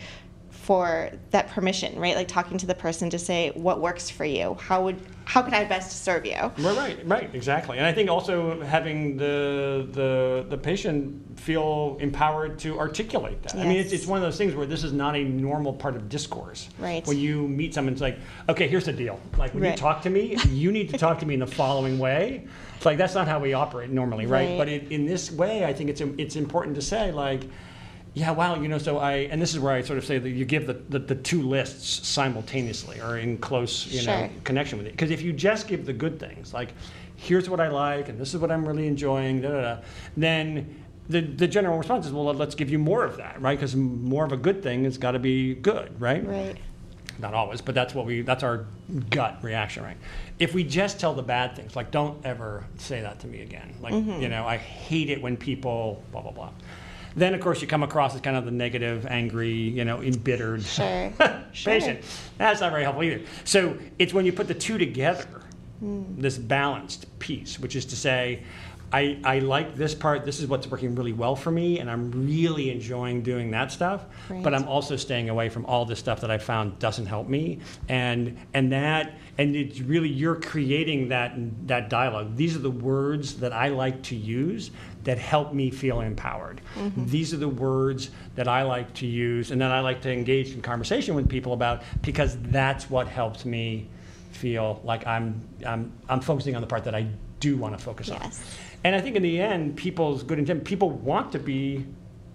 for that permission, right? Like talking to the person to say what works for you. How would how can I best serve you? Right, right, right, exactly. And I think also having the the the patient feel empowered to articulate that. I mean, it's, it's one of those things where this is not a normal part of discourse. Right. When you meet someone, it's like, okay, here's the deal. Like when you talk to me, you need to talk to me in the following way. It's like that's not how we operate normally, right? Right. But in, in this way, I think it's it's important to say like. Yeah, wow, you know, so I, and this is where I sort of say that you give the, the, the two lists simultaneously or in close, you know, connection with it. Because if you just give the good things, like, here's what I like and this is what I'm really enjoying, da, da, da, then the, the general response is, well, let's give you more of that, right? Because more of a good thing has got to be good, right? Right. Not always, but that's what we, that's our gut reaction, right? If we just tell the bad things, like, don't ever say that to me again. Like, mm-hmm. you know, I hate it when people, blah, blah, blah. Then, of course, you come across as kind of the negative, angry, you know, embittered Sure. patient. That's not very helpful either. So it's when you put the two together, Hmm. this balanced piece, which is to say, I, I like this part, this is what's working really well for me, and I'm really enjoying doing that stuff. But I'm also staying away from all this stuff that I found doesn't help me. And and that and it's really you're creating that that dialogue. These are the words that I like to use that help me feel empowered. Mm-hmm. These are the words that I like to use and that I like to engage in conversation with people about because that's what helps me feel like I'm I'm I'm focusing on the part that I do want to focus on. Yes. And I think in the end, people's good intent, people want to be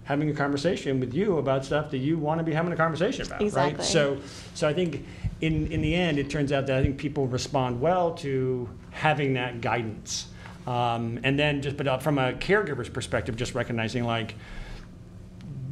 having a conversation with you about stuff that you want to be having a conversation about, Exactly. right? So, so I think in, in the end, it turns out that I think people respond well to having that guidance. Um, and then just, but uh, from a caregiver's perspective, just recognizing like,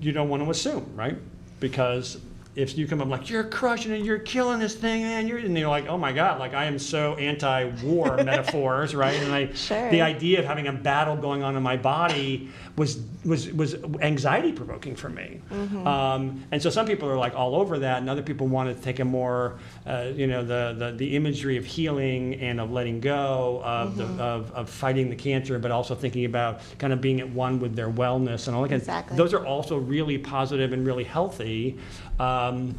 you don't want to assume, right? Because if you come up like you're crushing it, you're killing this thing, man, you're and you're like, oh my god, like I am so anti-war metaphors, right? And I, Sure. the idea of having a battle going on in my body was was was anxiety provoking for me. Um, and so some people are like all over that, and other people want to take a more, uh, you know, the, the the imagery of healing and of letting go of the of, of fighting the cancer, but also thinking about kind of being at one with their wellness and all that. kind of- Exactly. Those are also really positive and really healthy. Um,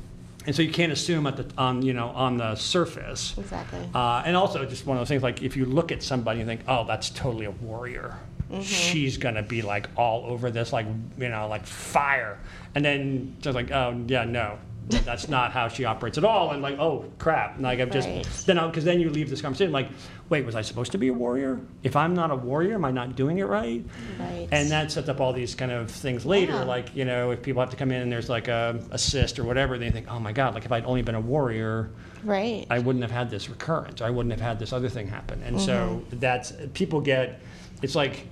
and so you can't assume at the on you know on the surface. Exactly. Uh, and also, just one of those things like if you look at somebody and think, oh, that's totally a warrior. Mm-hmm. She's gonna be like all over this, like you know, like fire. And then just like, oh yeah, no, that's not how she operates at all. And like, oh crap, and like I've just Right. then because then you leave this conversation like, wait, was I supposed to be a warrior? If I'm not a warrior, am I not doing it right? Right. And that sets up all these kind of things later, Yeah. like you know, if people have to come in and there's like a, a cyst or whatever, they think, oh my god, like if I'd only been a warrior. right. I wouldn't have had this recurrence. I wouldn't have had this other thing happen. And so mm-hmm. that's people get. It's like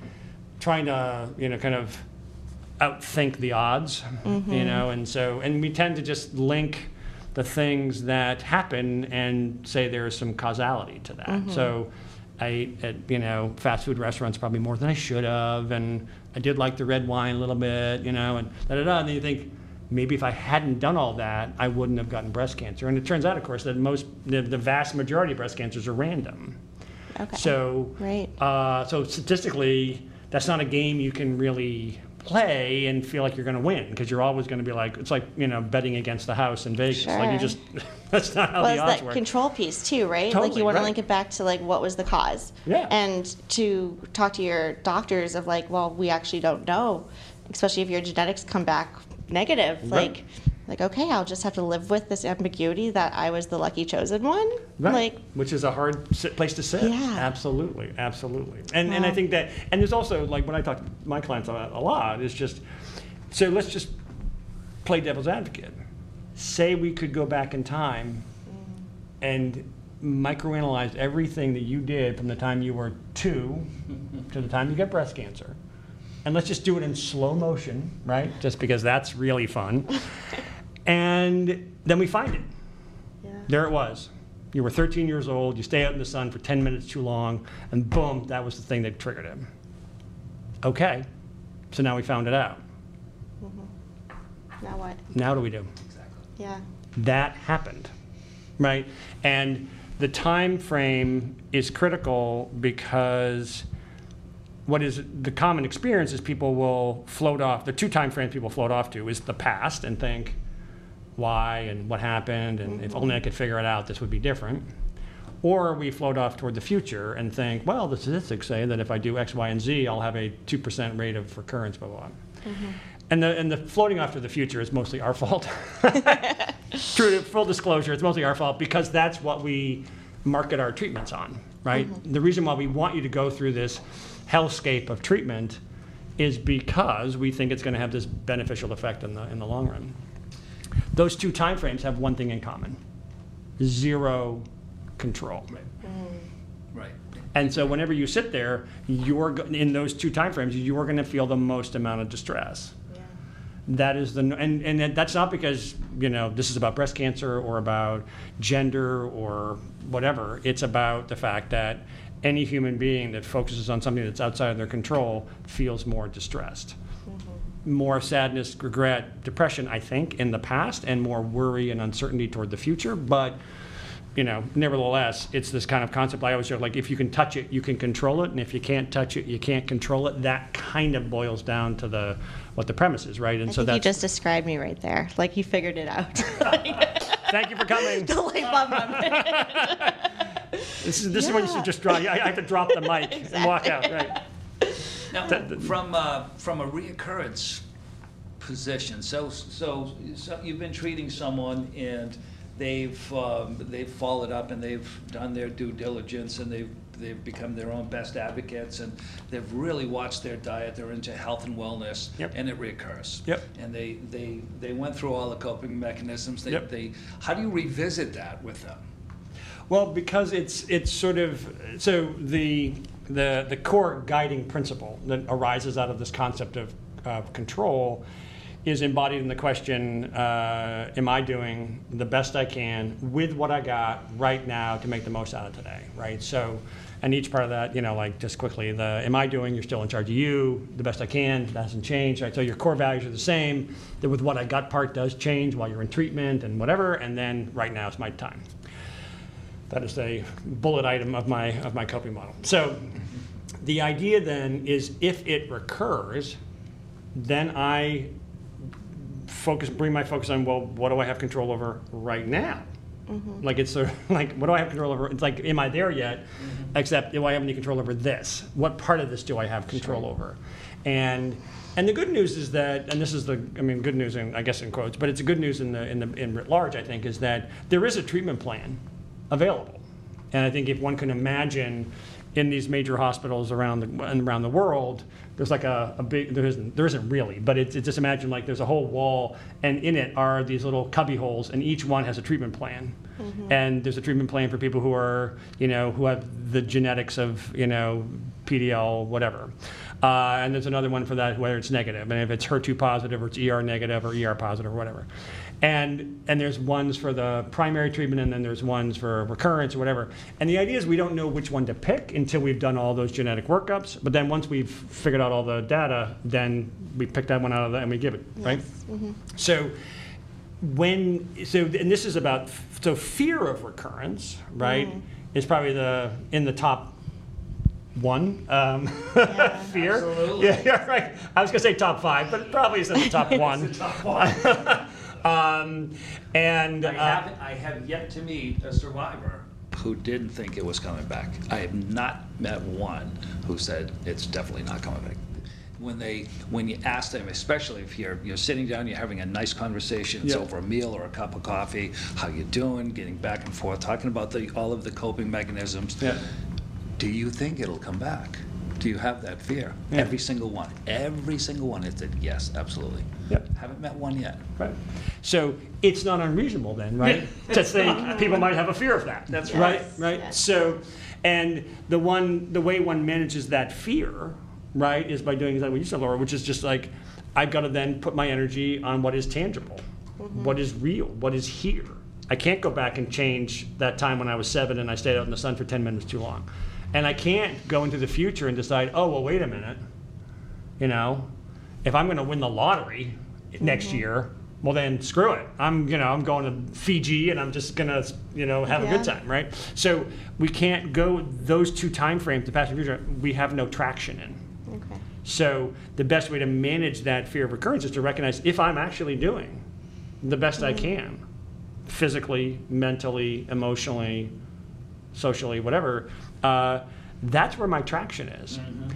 trying to you know kind of outthink the odds, you know. And so and we tend to just link the things that happen and say there is some causality to that. So. I ate at you know fast food restaurants probably more than I should have, and I did like the red wine a little bit, you know, and da da da. And then you think, maybe if I hadn't done all that, I wouldn't have gotten breast cancer. And it turns out, of course, that most, the, the vast majority of breast cancers are random. okay. So, Right. uh, so statistically, that's not a game you can really play and feel like you're going to win because you're always going to be like, it's like you know betting against the house in Vegas. Like you just, that's not how well, the it's odds that work. control piece too, right? Totally, like you want to link it back to like what was the cause, Yeah. and to talk to your doctors of like, well, we actually don't know, especially if your genetics come back negative. Right. Like, like okay, I'll just have to live with this ambiguity that I was the lucky chosen one. Right. Like, which is a hard place to sit. Yeah. Absolutely, absolutely. And and I think that and there's also like when I talk to my clients about a lot is just so let's just play devil's advocate. Say we could go back in time mm-hmm. and microanalyze everything that you did from the time you were two to the time you get breast cancer. And let's just do it in slow motion, right? Just because that's really fun. and then we find it. yeah. There it was. You were 13 years old, you stay out in the sun for 10 minutes too long, and boom, that was the thing that triggered it. Okay, so now we found it out. Mm-hmm. Now what? Now what do we do? Exactly. Yeah. That happened, right? And the time frame is critical because what is the common experience is people will float off. The two time frames people float off to is the past and think, why and what happened, and if only I could figure it out, this would be different. Or we float off toward the future and think, well, the statistics say that if I do X, Y, and Z, I'll have a 2% rate of recurrence, blah, blah, blah. Mm-hmm. And the, and the floating off to the future is mostly our fault. True, full disclosure, it's mostly our fault because that's what we market our treatments on, right? Mm-hmm. The reason why we want you to go through this hellscape of treatment is because we think it's going to have this beneficial effect in the, in the long run. Those two timeframes have one thing in common zero control. Right. Mm. Right. And so whenever you sit there, you're in those two timeframes, you're going to feel the most amount of distress. That is the and and that's not because you know this is about breast cancer or about gender or whatever. It's about the fact that any human being that focuses on something that's outside of their control feels more distressed. More sadness, regret, depression, I think, in the past, and more worry and uncertainty toward the future. But you know, nevertheless, it's this kind of concept I always say, like, if you can touch it, you can control it, and if you can't touch it, you can't control it. That kind of boils down to the what the premise is, right? And I so think you just described me right there. Like you figured it out. thank you for coming. light bulb moment. This is this is when you should just drop. I, I have to drop the mic and walk out, right? Now, That- from, uh, from a reoccurrence position, so, so, so you've been treating someone and they've, um, they've followed up and they've done their due diligence and they've, they've become their own best advocates and they've really watched their diet, they're into health and wellness. Yep. And it reoccurs. Yep. And they, they, they went through all the coping mechanisms. They, Yep. they, how do you revisit that with them? Well, because it's it's sort of so the the the core guiding principle that arises out of this concept of, of control is embodied in the question: uh, Am I doing the best I can with what I got right now to make the most out of today? Right. So. And each part of that, you know, like just quickly, the am I doing? You're still in charge of you. The best I can. That hasn't changed, right? So your core values are the same. The with what I got part does change while you're in treatment and whatever. And then right now is my time. That is a bullet item of my, of my coping model. So the idea then is if it recurs, then I focus, bring my focus on, well, what do I have control over right now? Mm-hmm. Like it's sort of like, what do I have control over? It's like, am I there yet? Mm-hmm. Except, do I have any control over this? What part of this do I have control over? And and the good news is that, and this is the, I mean, good news, in, I guess in quotes, but it's a good news in the in the in writ large. I think is that there is a treatment plan available, and I think if one can imagine in these major hospitals around the around the world, there's like a, a big there isn't there isn't really, but it's, it's just imagine like there's a whole wall, and in it are these little cubby holes, and each one has a treatment plan, and there's a treatment plan for people who are you know who have the genetics of you know PDL whatever. Uh, and there's another one for that, whether it's negative, and if it's HER2 positive or it's ER negative or ER positive or whatever. And and there's ones for the primary treatment, and then there's ones for recurrence or whatever. And the idea is we don't know which one to pick until we've done all those genetic workups. But then once we've figured out all the data, then we pick that one out of that and we give it, right? So when so and this is about so fear of recurrence, right? Is probably the in the top one um, fear. Absolutely. Yeah, yeah, right. I was gonna say top five, but it probably is in the top one. the top one. um, and I uh, haven't, I have yet to meet a survivor who didn't think it was coming back. I have not met one who said it's definitely not coming back. When they, when you ask them, especially if you're, you're sitting down, you're having a nice conversation, it's Yeah. over a meal or a cup of coffee, how you doing, getting back and forth, talking about the, all of the coping mechanisms. Yeah. Do you think it'll come back? Do you have that fear? Yeah. Every single one, every single one, it said, yes, absolutely. Yep. Haven't met one yet. Right. So it's not unreasonable then, right? to think people might have a fear of that. That's right. Yes, Right. yes. So, and the one, the way one manages that fear, right, is by doing exactly what you said, Laura, which is just like, I've got to then put my energy on what is tangible, mm-hmm. what is real, what is here. I can't go back and change that time when I was seven and I stayed out in the sun for 10 minutes too long. And I can't go into the future and decide, oh, well, wait a minute you know, if I'm going to win the lottery next mm-hmm. year, well then screw it. I'm you know I'm going to Fiji and I'm just going to you know have a good time, right? So we can't go those two time frames, the past and future. We have no traction in. Okay. So the best way to manage that fear of recurrence is to recognize if I'm actually doing the best I mm-hmm. can, physically, mentally, emotionally, socially, whatever, uh, that's where my traction is. Mm-hmm.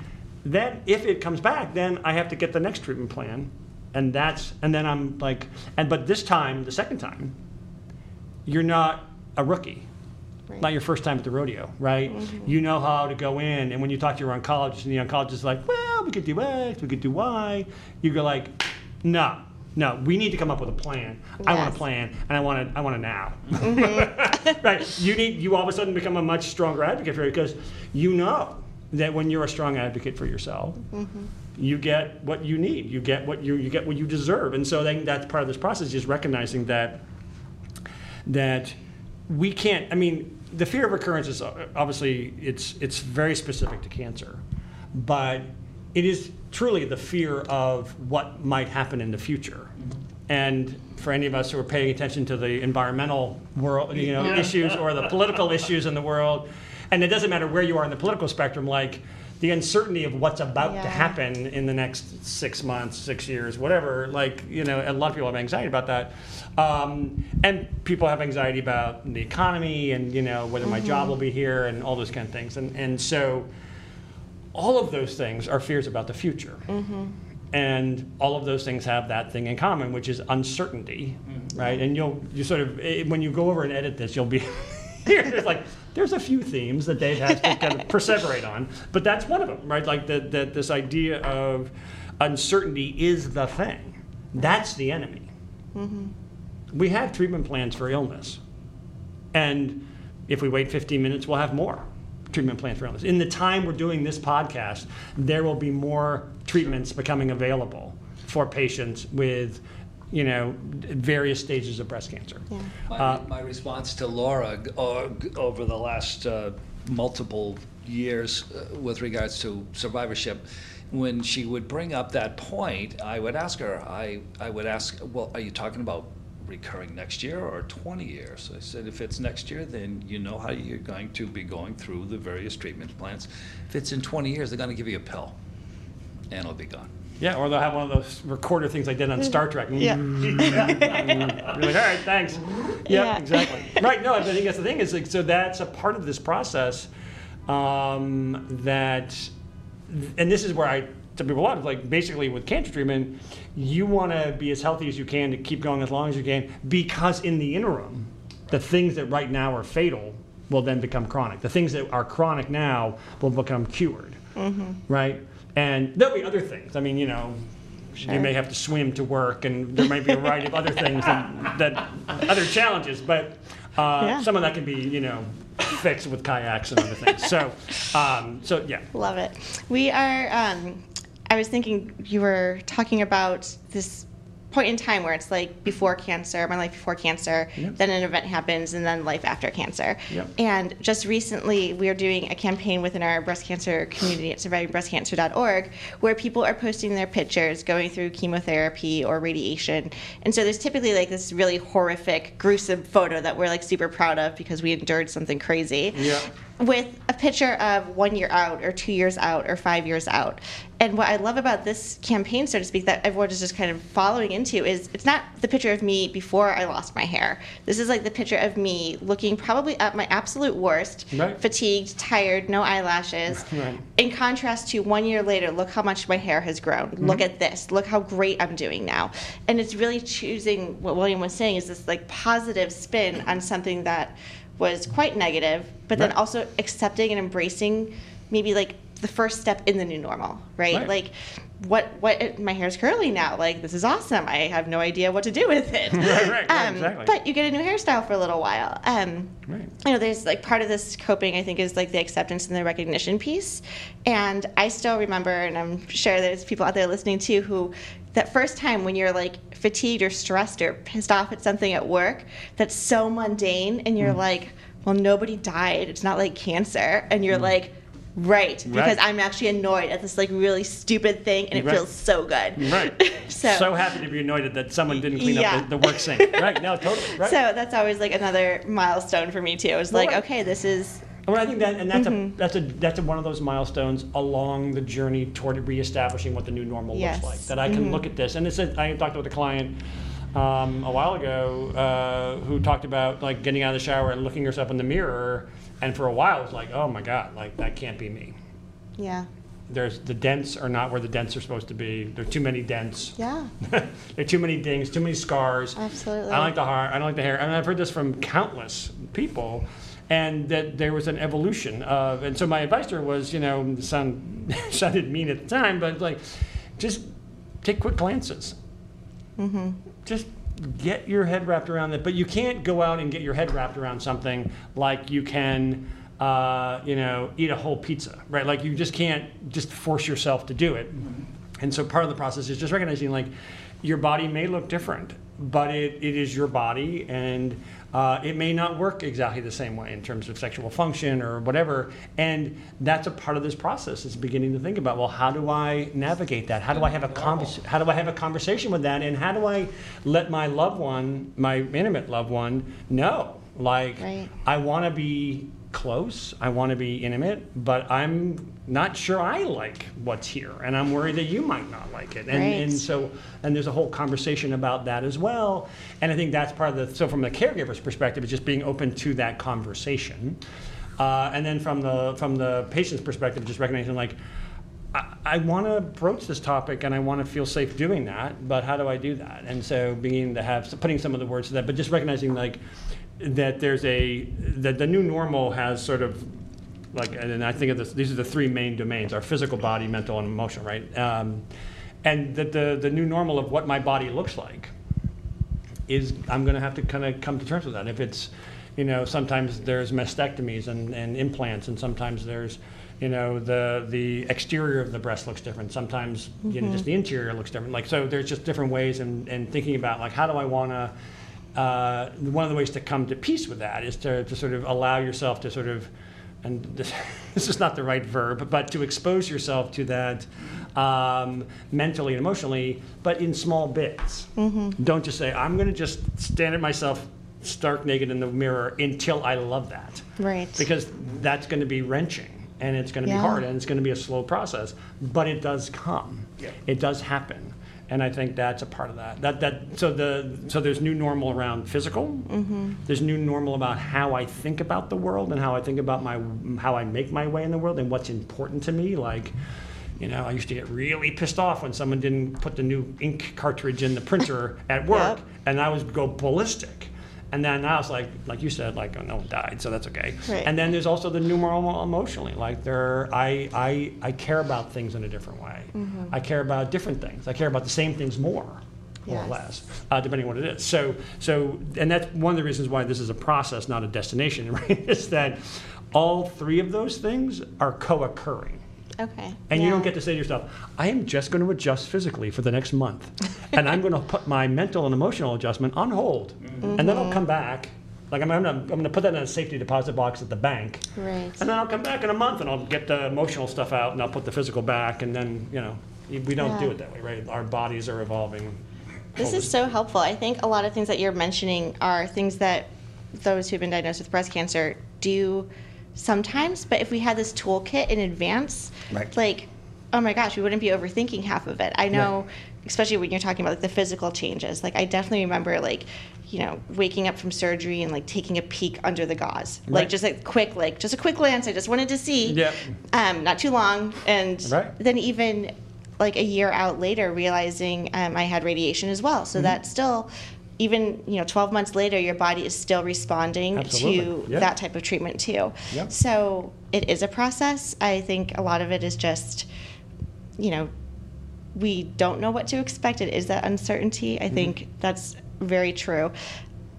Then, if it comes back, then I have to get the next treatment plan, and that's and then I'm like, and but this time, the second time, you're not a rookie. Right. Not your first time at the rodeo, right? Mm-hmm. You know how to go in, and when you talk to your oncologist, and the oncologist is like, "Well, we could do X, we could do Y," you go like, "No, no, we need to come up with a plan. I want a plan, and I want it. I want it now." Mm-hmm. right? You need. You all of a sudden become a much stronger advocate for it because you know that when you're a strong advocate for yourself, you get what you need. You get what you you get what you deserve, and so then that's part of this process is recognizing that that we can't. I mean, the fear of recurrence is uh, obviously it's it's very specific to cancer, but it is truly the fear of what might happen in the future. And for any of us who are paying attention to the environmental world, you know, issues or the political issues in the world, and it doesn't matter where you are in the political spectrum, like the uncertainty of what's about Yeah. to happen in the next six months, six years, whatever. Like, you know, a lot of people have anxiety about that. Um, and people have anxiety about the economy and, you know, whether my job will be here and all those kind of things. And, and so all of those things are fears about the future. And all of those things have that thing in common, which is uncertainty, right? And you'll, you sort of, eh, when you go over and edit this, you'll be, here, there's like, there's a few themes that Dave has to kind of perseverate on, but that's one of them, right? Like that, that this idea of uncertainty is the thing. That's the enemy. Mm-hmm. We have treatment plans for illness. And if we wait 15 minutes, we'll have more treatment plans for illness. In the time we're doing this podcast, there will be more treatments becoming available for patients with, you know, various stages of breast cancer. My, Uh, my response to Laura g- g- over the last uh, multiple years uh, with regards to survivorship, when she would bring up that point, I would ask her, I, I would ask, well, are you talking about recurring next year or 20 years? I said, if it's next year, then you know how you're going to be going through the various treatment plans. If it's in 20 years, they're going to give you a pill, and it'll be gone. Yeah, or they'll have one of those recorder things I did on Star Trek. Yeah. You're like, all right, thanks. Yeah, Yeah. exactly. right. No, I think that's the thing. Is like, so that's a part of this process um, that, and this is where I tell people a lot of like basically with cancer treatment, you want to be as healthy as you can to keep going as long as you can because in the interim, the things that right now are fatal will then become chronic. The things that are chronic now will become cured, right? And there'll be other things. I mean, you know, Sure. you may have to swim to work, and there might be a variety of other things that, that other challenges. But uh, Yeah. some of that can be, you know, fixed with kayaks and other things. So, um, so yeah. Love it. We are. Um, I was thinking you were talking about this point in time where it's like before cancer, my life before cancer, Yep. then an event happens, and then life after cancer. Yep. And just recently, we are doing a campaign within our breast cancer community at survivingbreastcancer.org where people are posting their pictures going through chemotherapy or radiation. And so there's typically like this really horrific, gruesome photo that we're like super proud of because we endured something crazy Yeah. With a picture of one year out or two years out or five years out. And what I love about this campaign, so to speak, that everyone is just kind of following into is it's not the picture of me before I lost my hair. This is like the picture of me looking probably at my absolute worst, Right. fatigued, tired, no eyelashes. Right. In contrast to one year later, look how much my hair has grown. Mm-hmm. Look at this. Look how great I'm doing now. And it's really choosing what William was saying is this like positive spin on something that was quite negative, but then Right. also accepting and embracing maybe like the first step in the new normal, right? Right. Like what what my hair's curly now. Like this is awesome. I have no idea what to do with it. Right, right, right, Um, exactly. But you get a new hairstyle for a little while. Um, Right. you know, there's like part of this coping, I think, is like the acceptance and the recognition piece. And I still remember, and I'm sure there's people out there listening too, who that first time when you're like fatigued or stressed or pissed off at something at work that's so mundane, and Mm. you're like, well, nobody died. It's not like cancer. And you're like, right, because Mm. Right. I'm actually annoyed at this like really stupid thing, and it Right. feels so good. Right. so, so happy to be annoyed that someone didn't clean Yeah. up the, the work sink. Right. No, totally. Right. so that's always like another milestone for me too. It's like, right. okay, this is Well, I think that, and that's Mm-hmm. a that's a that's a, one of those milestones along the journey toward reestablishing what the new normal Yes. Mm-hmm. looks like. That I can look at this, and it's a, I talked with a client um, a while ago uh, who talked about like getting out of the shower and looking herself in the mirror, and for a while it was like, oh my god, like that can't be me. Yeah. There's the dents are not where the dents are supposed to be. There are too many dents. Yeah. there are too many dings, too many scars. Absolutely. I don't like the hair. I don't like the hair. And I've heard this from countless people, and that there was an evolution of. And so my advice to her was, you know, sound sounded mean at the time, but like, just take quick glances. Mm-hmm. Just get your head wrapped around that. But you can't go out and get your head wrapped around something like you can. Uh, you know, eat a whole pizza, right? Like you just can't just force yourself to do it. And so part of the process is just recognizing like your body may look different, but it, it is your body and uh, it may not work exactly the same way in terms of sexual function or whatever. And that's a part of this process is beginning to think about, well, how do I navigate that? How do I have a convers- how do I have a conversation with that? And how do I let my loved one, my intimate loved one, know? Like Right. I want to be close. I want to be intimate, but I'm not sure I like what's here, and I'm worried that you might not like it. And, Right. and so, and there's a whole conversation about that as well. And I think that's part of the. So from the caregiver's perspective, it's just being open to that conversation, uh, and then from the from the patient's perspective, just recognizing like. I, I want to broach this topic and I want to feel safe doing that, but how do I do that? And so beginning to have putting some of the words to that, but just recognizing like that there's a that the new normal has sort of like and I think of this these are the three main domains our physical body mental and emotional right? Um, and that the the new normal of what my body looks like is I'm going to have to kind of come to terms with that. If it's you know sometimes there's mastectomies and, and implants and sometimes there's you know the the exterior of the breast looks different. Sometimes you know just the interior looks different. Like so there's just different ways and, and thinking about like how do I want to uh, one of the ways to come to peace with that is to, to sort of allow yourself to sort of and this, this is not the right verb, but to expose yourself to that um, mentally and emotionally, but in small bits. Don't just say, I'm going to just stand at myself stark naked in the mirror until I love that. Right. Because that's going to be wrenching and it's going to Yeah. be hard and it's going to be a slow process, but it does come. It does happen. And I think that's a part of that. That that so the so there's new normal around physical. Mm-hmm. There's new normal about how I think about the world and how I think about my how I make my way in the world and what's important to me. Like, you know, I used to get really pissed off when someone didn't put the new ink cartridge in the printer at work, Yep. and I would go ballistic. And then I was like, like you said, like oh, no one died, so that's okay. Right. And then there's also the normal emotionally. Like there, I, I, I care about things in a different way. Mm-hmm. I care about different things. I care about the same things more, more Yes. or less, uh, depending on what it is. So, so, and that's one of the reasons why this is a process, not a destination, right? is that all three of those things are co-occurring. Okay. And you don't get to say to yourself, I am just going to adjust physically for the next month. and I'm going to put my mental and emotional adjustment on hold. Mm-hmm. And then I'll come back. Like I'm, I'm, I'm to put that in a safety deposit box at the bank. Right. And then I'll come back in a month and I'll get the emotional stuff out and I'll put the physical back. And then, you know, we don't do it that way, right? Our bodies are evolving. This is so helpful. I think a lot of things that you're mentioning are things that those who've been diagnosed with breast cancer do sometimes, but if we had this toolkit in advance, Right. like, oh my gosh, we wouldn't be overthinking half of it. I know, especially when you're talking about like the physical changes. Like, I definitely remember like, you know, waking up from surgery and like taking a peek under the gauze, like just like quick, like just a quick glance. I just wanted to see, Yep. um, not too long, and Right. then even like a year out later realizing um, i had radiation as well Mm-hmm. so that still even you know 12 months later your body is still responding Absolutely. to Yeah. that type of treatment too Yep. so it is a process i think a lot of it is just you know we don't know what to expect it is that uncertainty i mm-hmm. think that's very true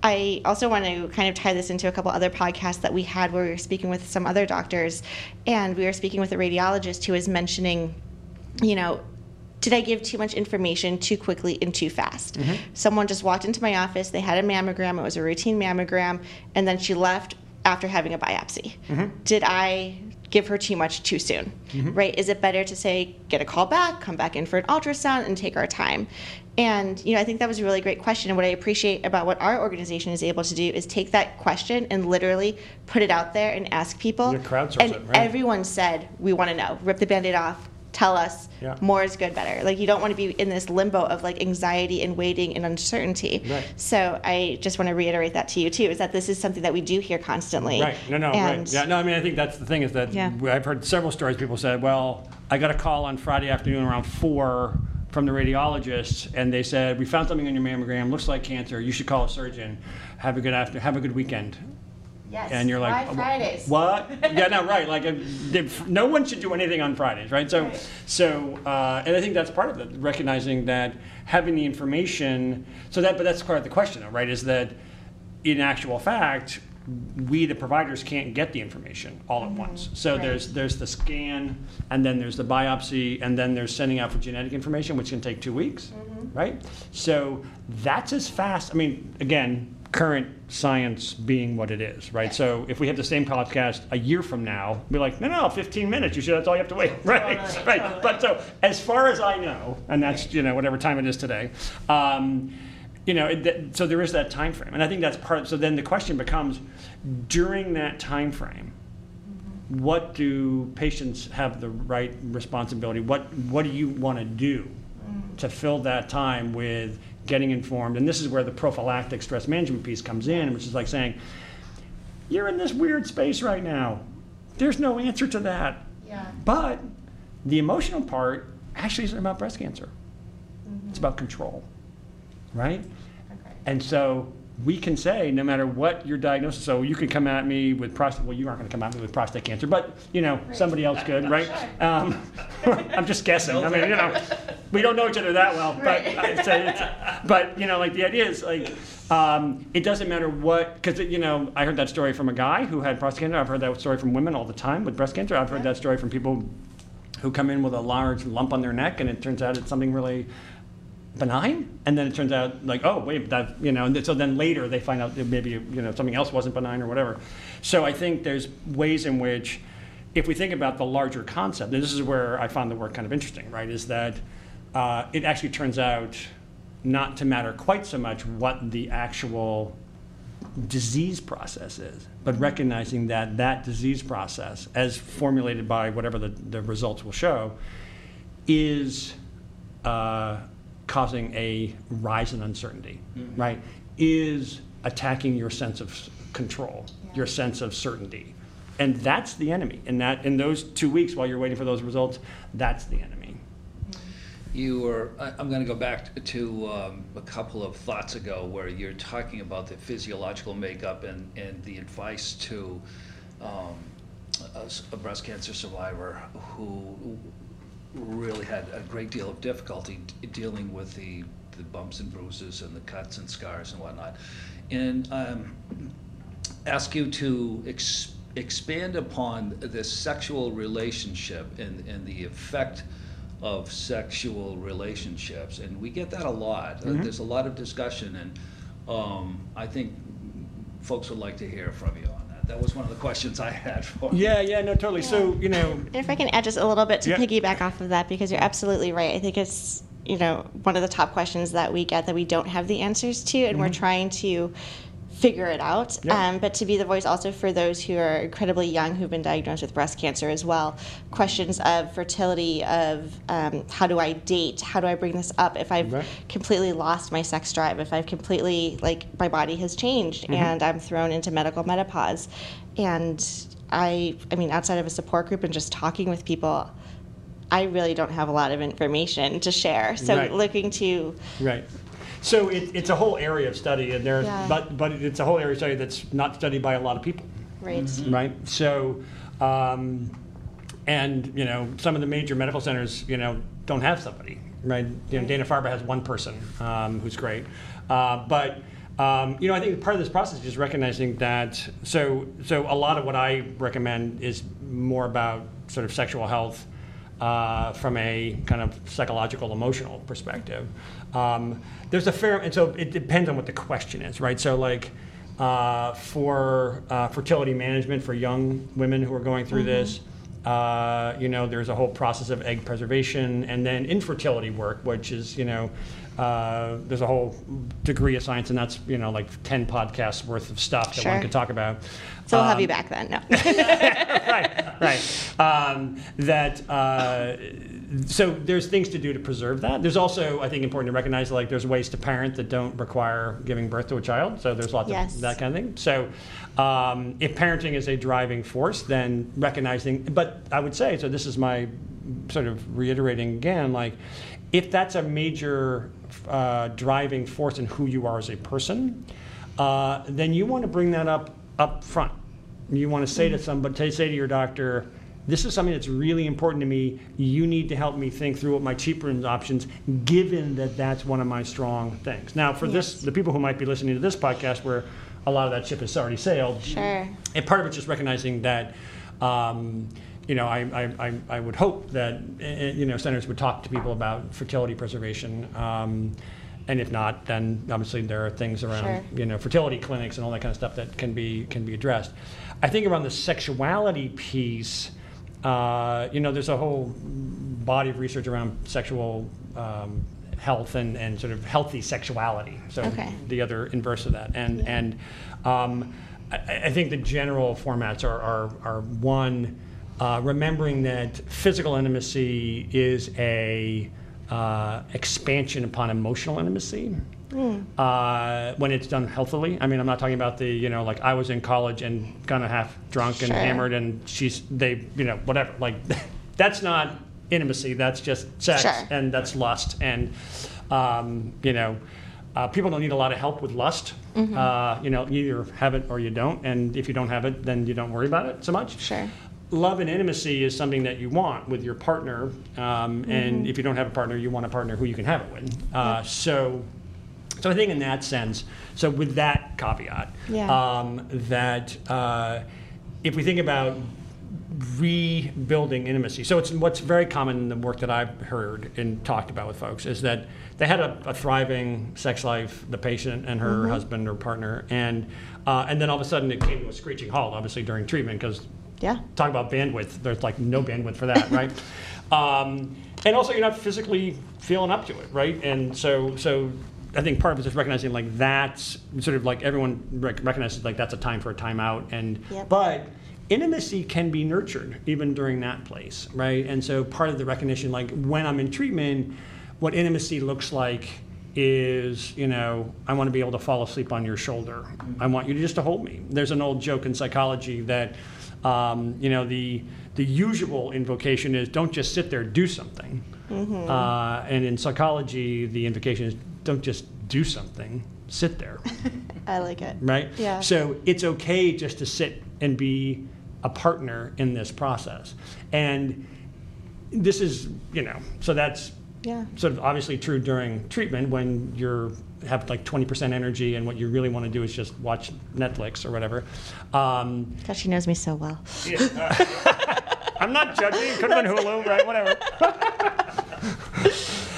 I also want to kind of tie this into a couple other podcasts that we had where we were speaking with some other doctors, and we were speaking with a radiologist who was mentioning, you know, did I give too much information too quickly and too fast? Mm-hmm. Someone just walked into my office, they had a mammogram, it was a routine mammogram, and then she left after having a biopsy. Mm-hmm. Did I give her too much too soon? Mm-hmm. Right? Is it better to say, get a call back, come back in for an ultrasound, and take our time? And you know, I think that was a really great question. And what I appreciate about what our organization is able to do is take that question and literally put it out there and ask people. And it, right. everyone said, "We want to know." Rip the band-aid off. Tell us Yeah. more is good, better. Like you don't want to be in this limbo of like anxiety and waiting and uncertainty. Right. So I just want to reiterate that to you too, is that this is something that we do hear constantly. Right. No, no, and right. Yeah, no, I mean, I think that's the thing is that Yeah. I've heard several stories. People said, well, I got a call on Friday afternoon around four from the radiologist, and they said, we found something on your mammogram, looks like cancer. You should call a surgeon. Have a good after, have a good weekend. Yes. And you're like, Why Fridays? What? yeah, no, right. Like, um, they- no one should do anything on Fridays, right? So, Right. so, uh, and I think that's part of it, recognizing that having the information. So that, but that's part of the question, though, right? Is that in actual fact, we the providers can't get the information all at mm-hmm. once. So Right. there's there's the scan, and then there's the biopsy, and then there's sending out for genetic information, which can take two weeks, mm-hmm. right? So that's as fast. I mean, again, current science being what it is, right? So if we have the same podcast a year from now, be like, no, no, 15 minutes. You should. That's all you have to wait, right? Totally, right. But so as far as I know, and that's you know whatever time it is today. Um, you know, it, that, so there is that time frame, and I think that's part. So then the question becomes, during that time frame, what do patients have the right responsibility? What what do you want to do to fill that time with getting informed? And this is where the prophylactic stress management piece comes in, which is like saying, you're in this weird space right now. There's no answer to that. Yeah. But the emotional part actually isn't about breast cancer. It's mm-hmm. about control, right? Okay. And so we can say, no matter what your diagnosis, so you can come at me with prostate, well, you aren't going to come at me with prostate cancer, but, you know, somebody else could, right? Um, I'm just guessing. I mean, you know, we don't know each other that well, but, Right. it's, it's, but you know, like the idea is like, um, it doesn't matter what, because, you know, I heard that story from a guy who had prostate cancer. I've heard that story from women all the time with breast cancer. I've heard that story from people who come in with a large lump on their neck and it turns out it's something really benign and then it turns out like oh wait that you know and so then later they find out that maybe you know something else wasn't benign or whatever. So i think there's ways in which if we think about the larger concept and this is where i found the work kind of interesting right is that uh, it actually turns out not to matter quite so much what the actual disease process is, but recognizing that that disease process, as formulated by whatever the, the results will show, is uh, causing a rise in uncertainty, right? Is attacking your sense of s- control, your sense of certainty. And that's the enemy. And that, in those two weeks while you're waiting for those results, that's the enemy. You were, I- I'm going to go back to um, a couple of thoughts ago where you're talking about the physiological makeup and, and the advice to um, a, s- a breast cancer survivor who really had a great deal of difficulty d- dealing with the, the bumps and bruises and the cuts and scars and whatnot. And um, ask you to ex- expand upon this sexual relationship and, and the effect of sexual relationships. And we get that a lot. Uh, Mhm. There's a lot of discussion, and um, I think folks would like to hear from you that. That was one of the questions I had for you. Yeah, yeah, no, totally. So, you know, And if I can add just a little bit to Yeah. piggyback off of that, because you're absolutely right. I think it's you know one of the top questions that we get that we don't have the answers to, and we're mm-hmm. trying to figure it out. Yeah. Um, but to be the voice also for those who are incredibly young who've been diagnosed with breast cancer as well. Questions of fertility, of um, how do I date? How do I bring this up if I've Right. completely lost my sex drive? If I've completely like my body has changed Mm-hmm. and I'm thrown into medical menopause, and I, I mean, outside of a support group and just talking with people, I really don't have a lot of information to share. So Right. looking to Right. So it, it's a whole area of study, and there's, Yeah. but, but it's a whole area of study that's not studied by a lot of people, right. right? So, um, and, you know, some of the major medical centers, you know, don't have somebody, right? You know, Dana-Farber has one person um, who's great. Uh, but, um, you know, I think part of this process is just recognizing that, so, so a lot of what I recommend is more about sort of sexual health, uh, from a kind of psychological, emotional perspective. Um, there's a fair, and so it depends on what the question is, right? So, like, uh, for uh, fertility management for young women who are going through this, uh, you know, there's a whole process of egg preservation and then infertility work, which is, you know, uh, there's a whole degree of science, and that's you know like ten podcasts worth of stuff that Sure. one could talk about. So we'll have Um, you back then. No. right, right. Um, that uh, so there's things to do to preserve that. There's also, I think, important to recognize like there's ways to parent that don't require giving birth to a child. So there's lots Yes. of that kind of thing. So um, if parenting is a driving force, then recognizing. But I would say so. This is my sort of reiterating again, like if that's a major uh, driving force in who you are as a person, uh, then you want to bring that up up front. You want to say to somebody, to say to your doctor, this is something that's really important to me. You need to help me think through what my cheaper options, given that that's one of my strong things. Now, for this, the people who might be listening to this podcast, where a lot of that ship has already sailed, Sure. and part of it's just recognizing that, um, you know, I, I, I, I would hope that, eh, eh, you know, centers would talk to people about fertility preservation. Um, and if not, then obviously there are things around, Sure. you know, fertility clinics and all that kind of stuff that can be, can be addressed. I think around the sexuality piece, uh, you know, there's a whole body of research around sexual um, health and, and sort of healthy sexuality. So Okay. the other inverse of that. And, and um, I, I think the general formats are, are, are one, uh, remembering that physical intimacy is a uh, expansion upon emotional intimacy. Uh, when it's done healthily, I mean, I'm not talking about the, you know, like I was in college and kind of half drunk and hammered, and she's they, you know, whatever. Like, that's not intimacy. That's just sex, Sure. and that's lust, and um, you know, uh, people don't need a lot of help with lust. Mm-hmm. Uh, you know, you either have it or you don't, and if you don't have it, then you don't worry about it so much. Sure. Love and intimacy is something that you want with your partner, um, Mm-hmm. and if you don't have a partner, you want a partner who you can have it with. Uh, So, so I think in that sense, so with that caveat, Yeah. um, that uh, if we think about rebuilding intimacy, so it's what's very common in the work that I've heard and talked about with folks is that they had a, a thriving sex life, the patient and her husband or partner, and uh, and then all of a sudden it came to a screeching halt, obviously during treatment because Yeah. talk about bandwidth. There's like no bandwidth for that, right? Um, and also, you're not physically feeling up to it, right? And so, so I think part of it is just recognizing like that's sort of like everyone rec- recognizes like that's a time for a timeout, and Yep. but intimacy can be nurtured even during that place, right? And so part of the recognition, like when I'm in treatment, what intimacy looks like is you know i want to be able to fall asleep on your shoulder i want you to just to hold me there's an old joke in psychology that um, you know the the usual invocation is don't just sit there do something uh, and in psychology the invocation is don't just do something sit there I like it. right? Yeah. So it's okay just to sit and be a partner in this process. And this is, you know, so that's Yeah. sort of obviously true during treatment when you're have like 20% energy and what you really want to do is just watch Netflix or whatever. Um, God, she knows me so well. I'm not judging. Could have been Hulu, right? Whatever.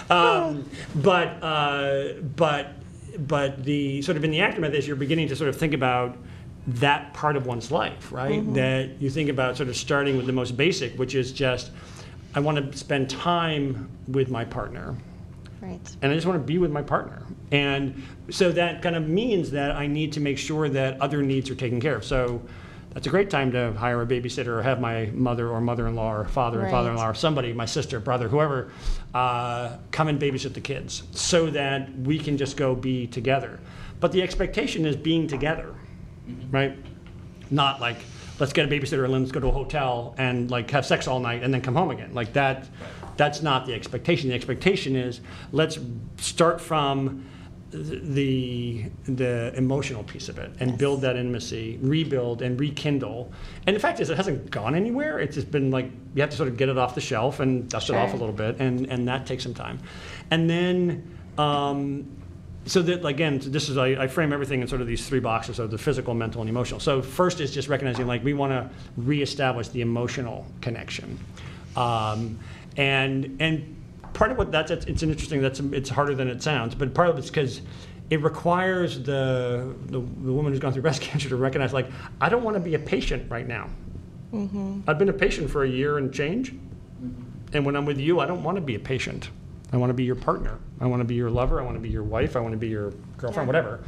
um, but uh, but but the sort of in the aftermath is you're beginning to sort of think about that part of one's life, right? That you think about sort of starting with the most basic, which is just I want to spend time with my partner Right. and I just want to be with my partner. And so that kind of means that I need to make sure that other needs are taken care of. So that's a great time to hire a babysitter or have my mother or mother-in-law or father and Right. father-in-law or somebody, my sister, brother, whoever, uh, come and babysit the kids so that we can just go be together. But the expectation is being together, right? Not like let's get a babysitter and let's go to a hotel and like have sex all night and then come home again. Like that, that's not the expectation. The expectation is let's start from the the emotional piece of it and Yes. build that intimacy, rebuild and rekindle. And the fact is, it hasn't gone anywhere. It's just been like you have to sort of get it off the shelf and dust it off a little bit, and and that takes some time. And then. Um, so that again, this is I, I frame everything in sort of these three boxes of the physical, mental, and emotional. So first is just recognizing like we want to reestablish the emotional connection, um, and and part of what that's it's, it's an interesting that's it's harder than it sounds, but part of it's because it requires the, the the woman who's gone through breast cancer to recognize like I don't want to be a patient right now. I've been a patient for a year and change, and when I'm with you, I don't want to be a patient. I want to be your partner. I want to be your lover. I want to be your wife. I want to be your girlfriend, Yeah. whatever.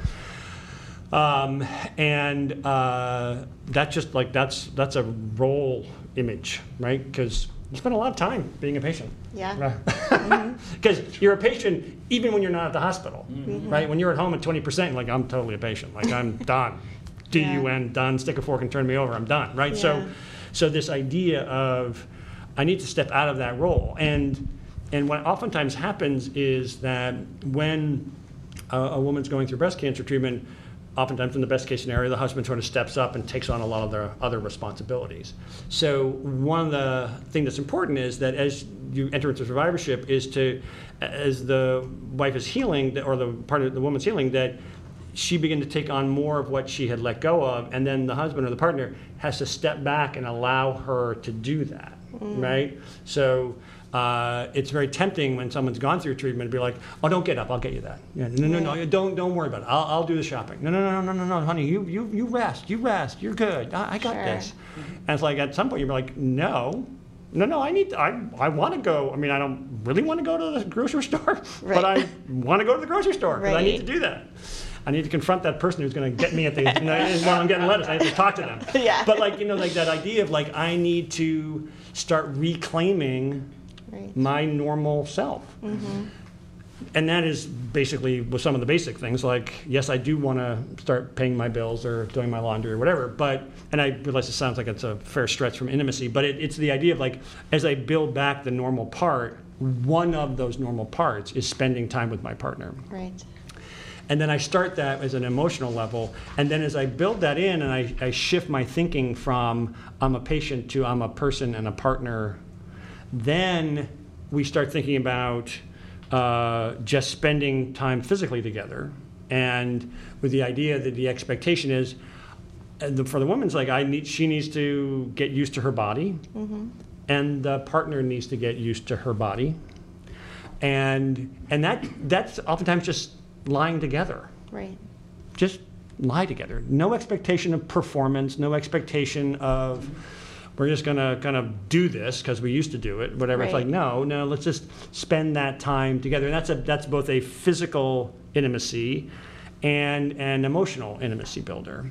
Um, and uh, that's just like that's that's a role image, right? Because you spend a lot of time being a patient. Yeah. Because you're a patient even when you're not at the hospital, Mm-hmm. right? When you're at home at 20%, like I'm totally a patient. Like I'm done. D U N done. Stick a fork and turn me over. I'm done, right? Yeah. So, so this idea of I need to step out of that role, and and what oftentimes happens is that when a, a woman's going through breast cancer treatment, oftentimes in the best case scenario, the husband sort of steps up and takes on a lot of the other responsibilities. So one of the things that's important is that as you enter into survivorship is to, as the wife is healing, or the part of the woman's healing, that she begin to take on more of what she had let go of, and then the husband or the partner has to step back and allow her to do that, mm. right? So uh, it's very tempting when someone's gone through treatment to be like, "Oh, don't get up, I'll get you that." Yeah, no, no, no, no, don't don't worry about it. I'll, I'll do the shopping. No, no, no, no, no, no, no, honey, you you you rest, you rest, you're good. I, I got Sure. this. And it's like at some point you're like, "No." No, no, I need. I, I want to go. I mean, I don't really want to go to the grocery store, but I want to go to the grocery store because I need to do that. I need to confront that person who's going to get me at the you know, while I'm getting lettuce. I have to talk to them. Yeah. But like you know, like that idea of like I need to start reclaiming Right. my normal self. Mm-hmm. And that is basically with some of the basic things like yes, I do want to start paying my bills or doing my laundry or whatever. But and I realize it sounds like it's a fair stretch from intimacy, but it, it's the idea of like as I build back the normal part, one of those normal parts is spending time with my partner. Right. And then I start that as an emotional level. And then as I build that in and I, I shift my thinking from I'm a patient to I'm a person and a partner, then we start thinking about uh, just spending time physically together. And with the idea that the expectation is, and the, for the woman's like, I need, she needs to get used to her body, and the partner needs to get used to her body. And and that that's oftentimes just lying together. Right. just lie together. No expectation of performance no expectation of we're just going to kind of do this because we used to do it whatever. It's like no no let's just spend that time together. And that's a that's both a physical intimacy and an emotional intimacy builder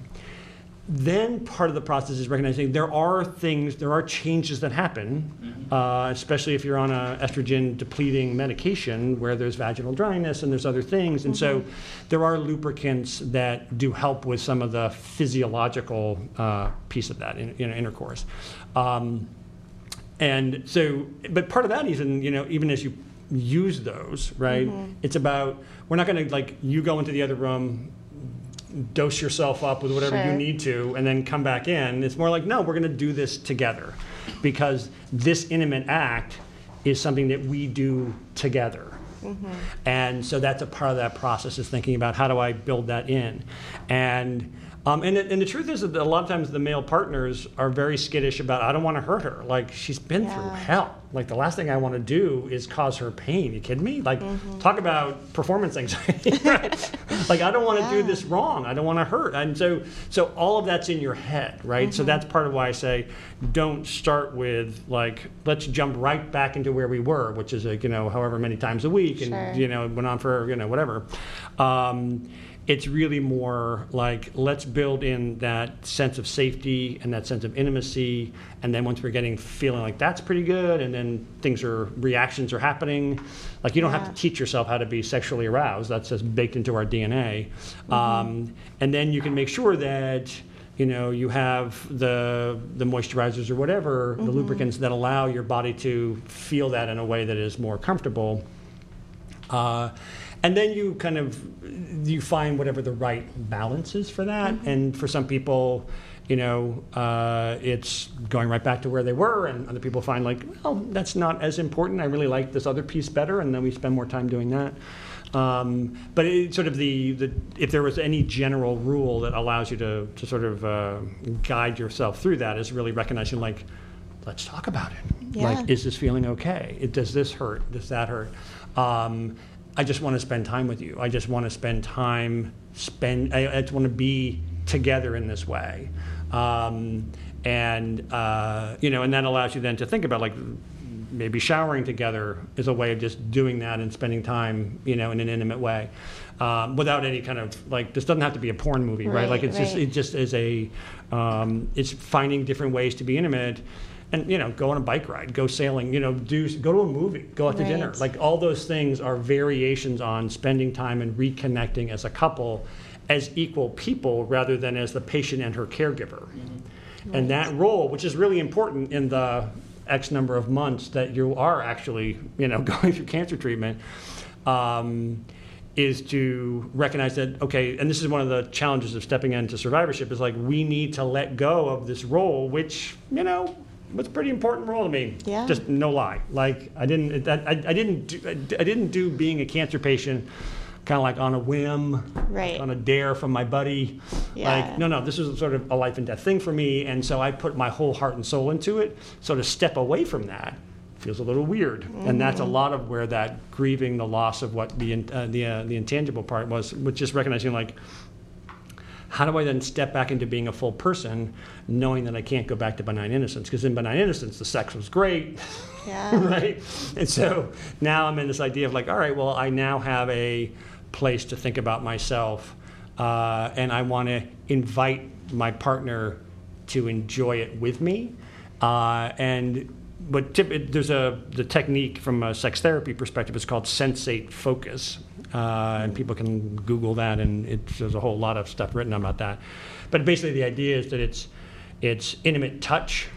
then part of the process is recognizing there are things, there are changes that happen, uh, especially if you're on a estrogen depleting medication where there's vaginal dryness and there's other things. And so there are lubricants that do help with some of the physiological uh, piece of that in, in intercourse. Um, and so, but part of that even, you know, even as you use those, right? It's about we're not going to like you go into the other room, dose yourself up with whatever Sure. you need to, and then come back in. It's more like no, we're going to do this together, because this intimate act is something that we do together. Mm-hmm. And so that's a part of that process is thinking about how do I build that in, and. Um, and, it, and the truth is that a lot of times the male partners are very skittish about, I don't want to hurt her. Like, she's been through hell. Like, the last thing I want to do is cause her pain. You kidding me? Like, Mm-hmm. talk about performance anxiety. like, I don't want to do this wrong. I don't want to hurt. And so, so all of that's in your head, right? Mm-hmm. So that's part of why I say, don't start with like, let's jump right back into where we were, which is like, you know, however many times a week, and Sure. you know, it went on for you know whatever. Um, it's really more like let's build in that sense of safety and that sense of intimacy, and then once we're getting feeling like that's pretty good, and then things are reactions are happening, like you don't have to teach yourself how to be sexually aroused. That's just baked into our DNA, Mm-hmm. um, and then you can make sure that you know you have the the moisturizers or whatever Mm-hmm. the lubricants that allow your body to feel that in a way that is more comfortable uh, and then you kind of you find whatever the right balance is for that. And for some people you know uh, it's going right back to where they were. And other people find like well that's not as important. I really like this other piece better. And then we spend more time doing that. Um, but it's sort of the, the if there was any general rule that allows you to, to sort of uh, guide yourself through that is really recognizing like let's talk about it. Yeah. like is this feeling okay? It, does this hurt? Does that hurt? Um, i just want to spend time with you i just want to spend time spend i, I just want to be together in this way um, and uh, you know and that allows you then to think about like maybe showering together is a way of just doing that and spending time, you know, in an intimate way, um, without any kind of like this doesn't have to be a porn movie, right? Right, like it's just it just is a um, it's finding different ways to be intimate. And you know, go on a bike ride, go sailing, you know, do go to a movie, go out to dinner. Like all those things are variations on spending time and reconnecting as a couple, as equal people, rather than as the patient and her caregiver. And that role, which is really important in the X number of months that you are actually, you know, going through cancer treatment, um, is to recognize that okay, and this is one of the challenges of stepping into survivorship is like we need to let go of this role, which you know was a pretty important role to me. Yeah. Just no lie. Like I didn't, I, I, I didn't, do, I didn't do being a cancer patient. Kind of like on a whim, Right. on a dare from my buddy. Yeah. Like, no, no, this is sort of a life and death thing for me. And so I put my whole heart and soul into it. So to step away from that feels a little weird. And that's a lot of where that grieving the loss of what the, uh, the, uh, the intangible part was, which just recognizing like, how do I then step back into being a full person, knowing that I can't go back to benign innocence? Because in benign innocence, the sex was great, Yeah. right? And so now I'm in this idea of like, all right, well, I now have a place to think about myself, uh, and I want to invite my partner to enjoy it with me. Uh, and but tip, it, there's a the technique from a sex therapy perspective is called sensate focus, uh, and people can Google that, and it, there's a whole lot of stuff written about that. But basically, the idea is that it's it's intimate touch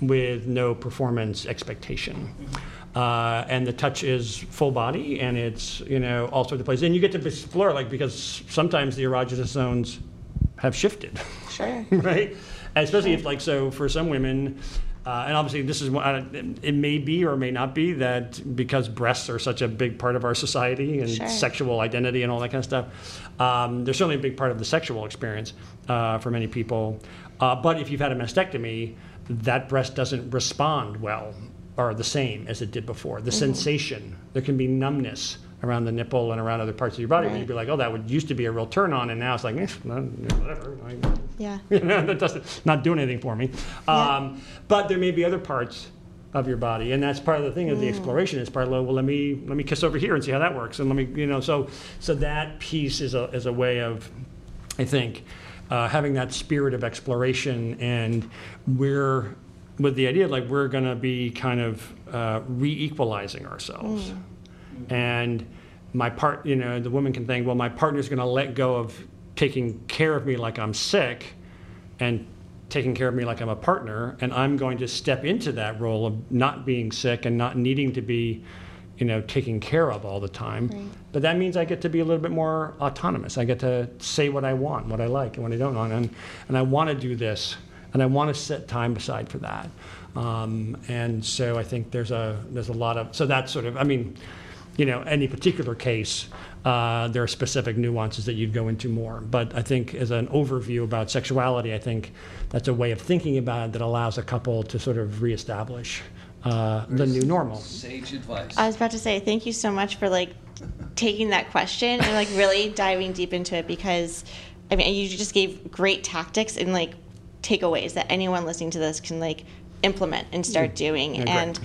with no performance expectation. Uh, and the touch is full body, and it's you know all sorts of places, and you get to explore like because sometimes the erogenous zones have shifted Sure. right? And especially if, like, so for some women, uh, and obviously this is what I it may be or may not be that because breasts are such a big part of our society and Sure. sexual identity and all that kind of stuff, um, they're certainly a big part of the sexual experience uh, for many people. Uh, but if you've had a mastectomy, that breast doesn't respond well or the same as it did before. The sensation, there can be numbness around the nipple and around other parts of your body Right. you'd be like, oh, that would used to be a real turn on, and now it's like, eh, whatever. Yeah. you know, that doesn't not doing anything for me. Yeah. Um, but there may be other parts of your body, and that's part of the thing of the exploration. Is part of well, let me let me kiss over here and see how that works, and let me you know. So so that piece is a is a way of, I think, uh, having that spirit of exploration, and we're with the idea like we're going to be kind of uh, re-equalizing ourselves and my part you know the woman can think well my partner's going to let go of taking care of me like i'm sick and taking care of me like i'm a partner and i'm going to step into that role of not being sick and not needing to be you know taken care of all the time. Right. but that means i get to be a little bit more autonomous. I get to say what i want what i like and what i don't want and, and i want to do this and i want to set time aside for that. Um, and so i think there's a there's a lot of so that's sort of i mean you know, any particular case, uh, there are specific nuances that you'd go into more. But I think as an overview about sexuality, I think that's a way of thinking about it that allows a couple to sort of reestablish uh, the new normal. Sage advice. I was about to say thank you so much for like taking that question and like really diving deep into it because I mean you just gave great tactics and like takeaways that anyone listening to this can like implement and start doing Yeah, and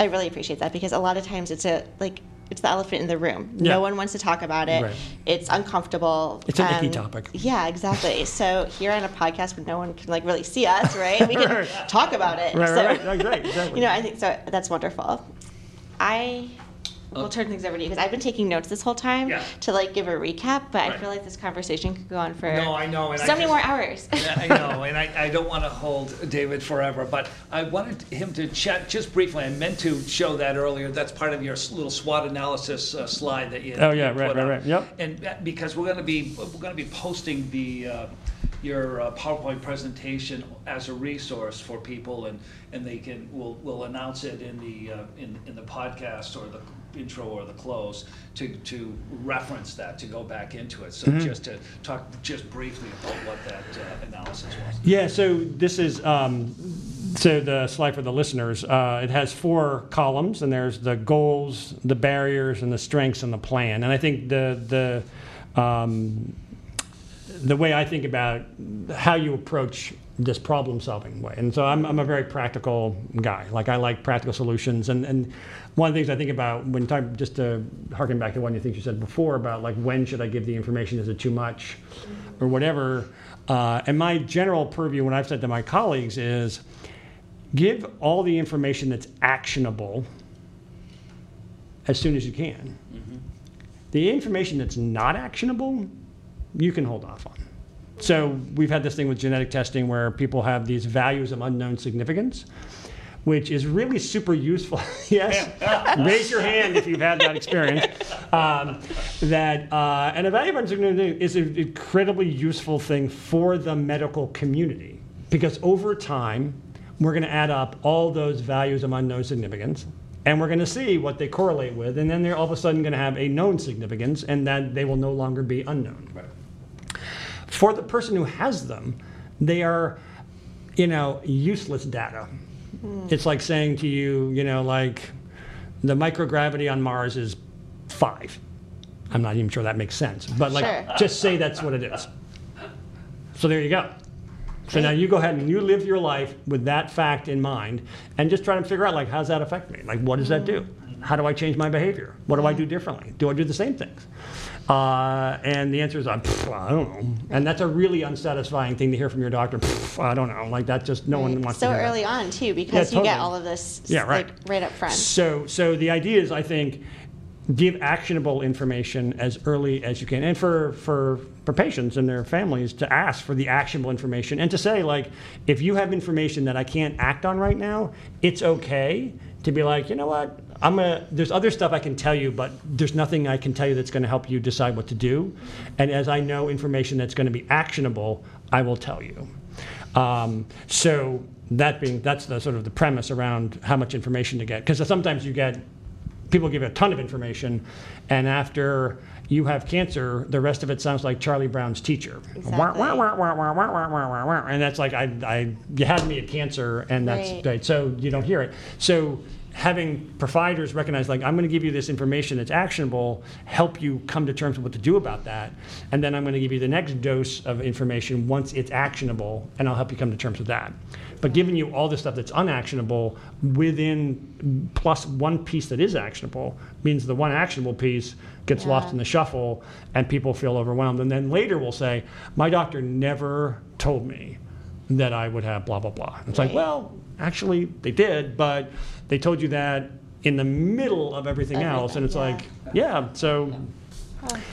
I really appreciate that because a lot of times it's a like it's the elephant in the room. Yeah. No one wants to talk about it. Right. It's uncomfortable. It's an icky Um, topic. Yeah, exactly. so here on a podcast where no one can like really see us, right? We can Right. talk about it. Right, so, right, right, right, exactly. You know, I think so. That's wonderful. I will turn things over to you because I've been taking notes this whole time Yeah. to like give a recap, but I Right. feel like this conversation could go on for No, I know, and so I many just- more hours. Yeah, I know, and I, I don't want to hold David forever, but I wanted him to chat just briefly. I meant to show that earlier. That's part of your s- little SWOT analysis uh, slide that you. Oh, yeah, you right, put right, up. right, yep. And that- because we're going to be we're going to be posting the uh, your uh, PowerPoint presentation as a resource for people, and and they can we'll we'll announce it in the uh, in in the podcast or the intro or the close to to reference that to go back into it. So Mm-hmm. just to talk just briefly about what that uh, analysis was. Yeah, so this is um, so the slide for the listeners. Uh, it has four columns, and there's the goals, the barriers, and the strengths, and the plan. And I think the the um, the way I think about how you approach this problem solving way. And so I'm, I'm a very practical guy. Like I like practical solutions. And, and one of the things I think about when time, just to harken back to one of the things you said before about like when should I give the information? Is it too much or whatever? Uh, and my general purview, when I've said to my colleagues, is give all the information that's actionable as soon as you can. Mm-hmm. The information that's not actionable, you can hold off on. So we've had this thing with genetic testing where people have these values of unknown significance, which is really super useful. yes, raise your hand if you've had that experience. Um, that uh, and a value significance is an incredibly useful thing for the medical community because over time we're going to add up all those values of unknown significance and we're going to see what they correlate with, and then they're all of a sudden going to have a known significance, and that they will no longer be unknown. Right. For the person who has them, they are, you know, useless data. Mm. It's like saying to you, you know, like the microgravity on Mars is five. I'm not even sure that makes sense, but like, sure. just say that's what it is. So there you go. So now you go ahead and you live your life with that fact in mind and just try to figure out like how does that affect me? Like what does that do? How do I change my behavior? What do I do differently? Do I do the same things? Uh, and the answer is, uh, I don't know. And that's a really unsatisfying thing to hear from your doctor. I don't know. Like that just no right. one wants so to So early that. on too, because yeah, you totally. get all of this yeah, right. Like, right up front. So so the idea is I think give actionable information as early as you can and for, for, for patients and their families to ask for the actionable information and to say like if you have information that i can't act on right now it's okay to be like you know what? I'm gonna there's other stuff i can tell you but there's nothing i can tell you that's going to help you decide what to do. And as i know information that's going to be actionable i will tell you. Um, so that being that's the sort of the premise around how much information to get. Because sometimes you get people give you a ton of information, and after you have cancer, the rest of it sounds like Charlie Brown's teacher. Exactly. And that's like, I, I, you had me at cancer, and that's right. right. So you don't hear it. So having providers recognize, like, I'm going to give you this information that's actionable, help you come to terms with what to do about that, and then I'm going to give you the next dose of information once it's actionable, and I'll help you come to terms with that. But giving you all the stuff that's unactionable within plus one piece that is actionable means the one actionable piece gets yeah. lost in the shuffle and people feel overwhelmed. And then later we'll say, My doctor never told me that I would have blah, blah, blah. It's right. like, well, actually, they did, but they told you that in the middle of everything, everything else. And it's yeah. like, yeah, so. Yeah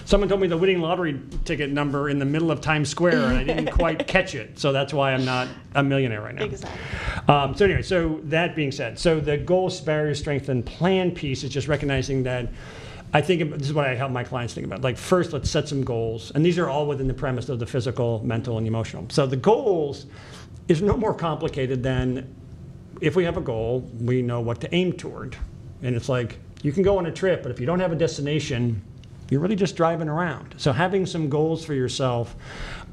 Someone told me the winning lottery ticket number in the middle of Times Square, and I didn't quite catch it. So that's why I'm not a millionaire right now. Exactly. Um, so anyway, so that being said, so the goals, barriers, strength, and plan piece is just recognizing that. I think this is what I help my clients think about. Like, first, let's set some goals. And these are all within the premise of the physical, mental, and emotional. So, the goals is no more complicated than if we have a goal, we know what to aim toward. And it's like, you can go on a trip, but if you don't have a destination, you're really just driving around. So having some goals for yourself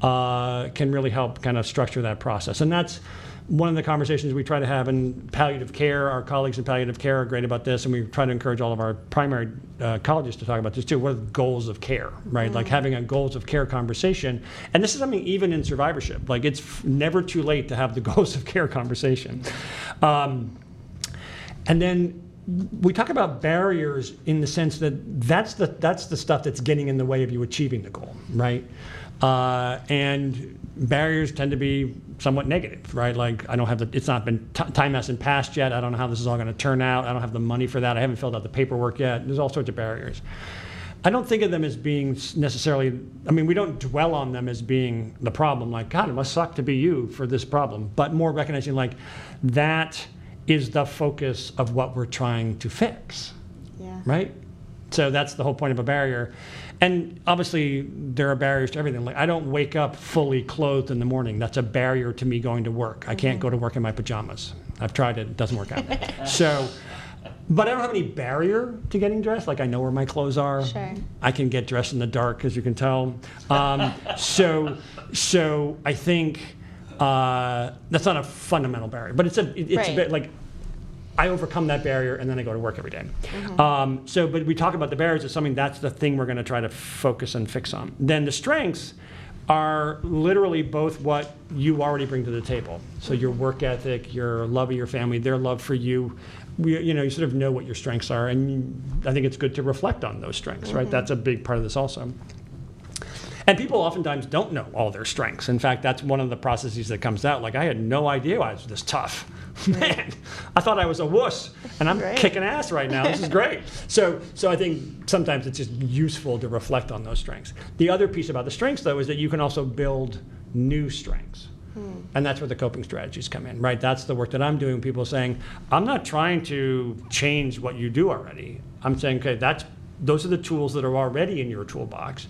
uh, can really help kind of structure that process. And that's one of the conversations we try to have in palliative care. Our colleagues in palliative care are great about this, and we try to encourage all of our primary uh, colleges to talk about this too. What are the goals of care, right? Mm-hmm. Like having a goals of care conversation. And this is something even in survivorship. Like it's f- never too late to have the goals of care conversation. Um, and then we talk about barriers in the sense that that's the that's the stuff that's getting in the way of you achieving the goal, right? Uh, and barriers tend to be somewhat negative, right? Like I don't have the it's not been t- time hasn't passed yet. I don't know how this is all going to turn out. I don't have the money for that. I haven't filled out the paperwork yet. There's all sorts of barriers. I don't think of them as being necessarily. I mean, we don't dwell on them as being the problem. Like God, it must suck to be you for this problem. But more recognizing like that is the focus of what we're trying to fix. Yeah. Right? So that's the whole point of a barrier. And obviously, there are barriers to everything. Like, I don't wake up fully clothed in the morning. That's a barrier to me going to work. I can't mm-hmm. go to work in my pajamas. I've tried it, it doesn't work out. so, but I don't have any barrier to getting dressed. Like, I know where my clothes are. Sure. I can get dressed in the dark, as you can tell. Um, so, so I think uh, that's not a fundamental barrier, but it's a it's right. a bit like I overcome that barrier and then I go to work every day. Mm-hmm. Um, so, but we talk about the barriers as something that's the thing we're going to try to focus and fix on. Then the strengths are literally both what you already bring to the table. So your work ethic, your love of your family, their love for you. We, you know, you sort of know what your strengths are, and I think it's good to reflect on those strengths, right? That's a big part of this also. And people oftentimes don't know all their strengths. In fact, that's one of the processes that comes out. Like, I had no idea I was this tough. Man, I thought I was a wuss, and I'm Right. kicking ass right now. This is great. So, so I think sometimes it's just useful to reflect on those strengths. The other piece about the strengths, though, is that you can also build new strengths. Hmm. And that's where the coping strategies come in, right? That's the work that I'm doing. People saying, I'm not trying to change what you do already. I'm saying, okay, that's those are the tools that are already in your toolbox.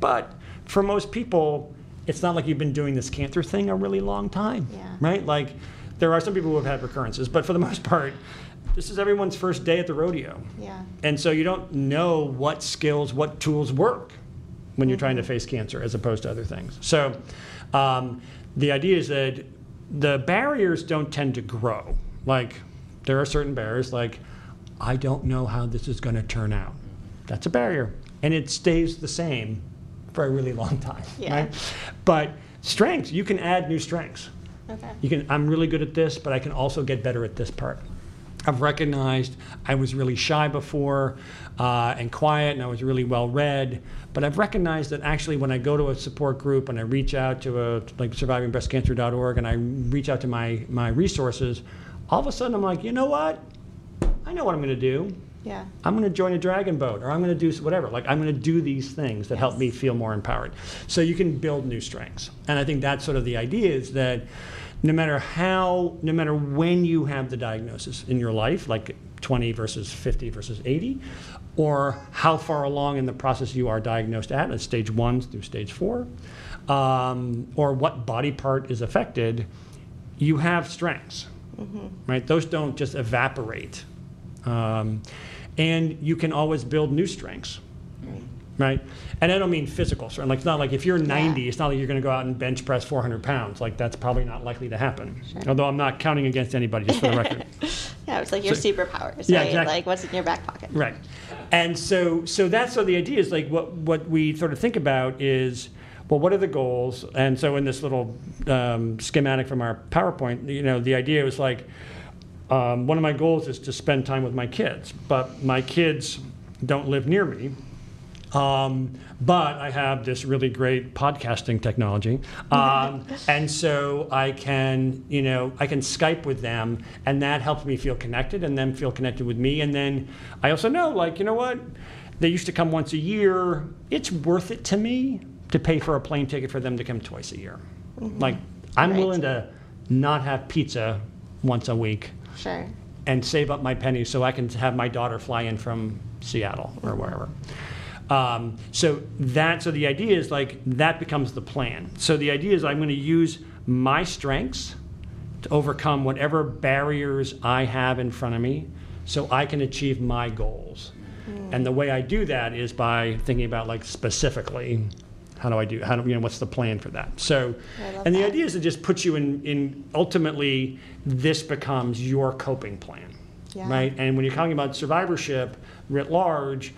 But for most people, it's not like you've been doing this cancer thing a really long time, Yeah. right? Like there are some people who have had recurrences, but for the most part, this is everyone's first day at the rodeo. Yeah. And so you don't know what skills, what tools work when you're trying to face cancer as opposed to other things. So um, the idea is that the barriers don't tend to grow. Like there are certain barriers, like I don't know how this is going to turn out. That's a barrier. And it stays the same for a really long time. Yeah. Right? But strengths, you can add new strengths. Okay. You can, I'm really good at this, but I can also get better at this part. I've recognized I was really shy before uh, and quiet, and I was really well read. But I've recognized that actually, when I go to a support group and I reach out to a like survivingbreastcancer.org and I reach out to my my resources, all of a sudden I'm like, you know what? I know what I'm going to do. Yeah. I'm going to join a dragon boat or I'm going to do whatever. Like, I'm going to do these things that help me feel more empowered. So you can build new strengths. And I think that's sort of the idea is that no matter how, no matter when you have the diagnosis in your life, like 20 versus 50 versus 80, or how far along in the process you are diagnosed at, at stage one through stage four, um, or what body part is affected, you have strengths, right? Those don't just evaporate. Um, and you can always build new strengths, right? And I don't mean physical strength. Like it's not like if you're 90, it's not like you're going to go out and bench press 400 pounds. Like that's probably not likely to happen. Although I'm not counting against anybody, just for the record. Yeah, it's like your So- superpowers, Yeah, right? exactly. Like what's in your back pocket. Right. And so so that's what the idea is like what what we sort of think about is well what are the goals? And so in this little um, schematic from our PowerPoint, you know, the idea was like um, one of my goals is to spend time with my kids, but my kids don't live near me. Um, but I have this really great podcasting technology, um, and so I can, you know, I can Skype with them, and that helps me feel connected, and them feel connected with me. And then I also know, like, you know what? They used to come once a year. It's worth it to me to pay for a plane ticket for them to come twice a year. Like, I'm Right. willing to not have pizza once a week Sure. and save up my pennies so I can have my daughter fly in from Seattle or wherever. Um, so that so the idea is like that becomes the plan. So the idea is I'm going to use my strengths to overcome whatever barriers I have in front of me so I can achieve my goals. And the way I do that is by thinking about like specifically how do I do how do you know what's the plan for that? So and the that. idea is to just put you in in ultimately this becomes your coping plan. Yeah. Right? And when you're talking about survivorship writ large,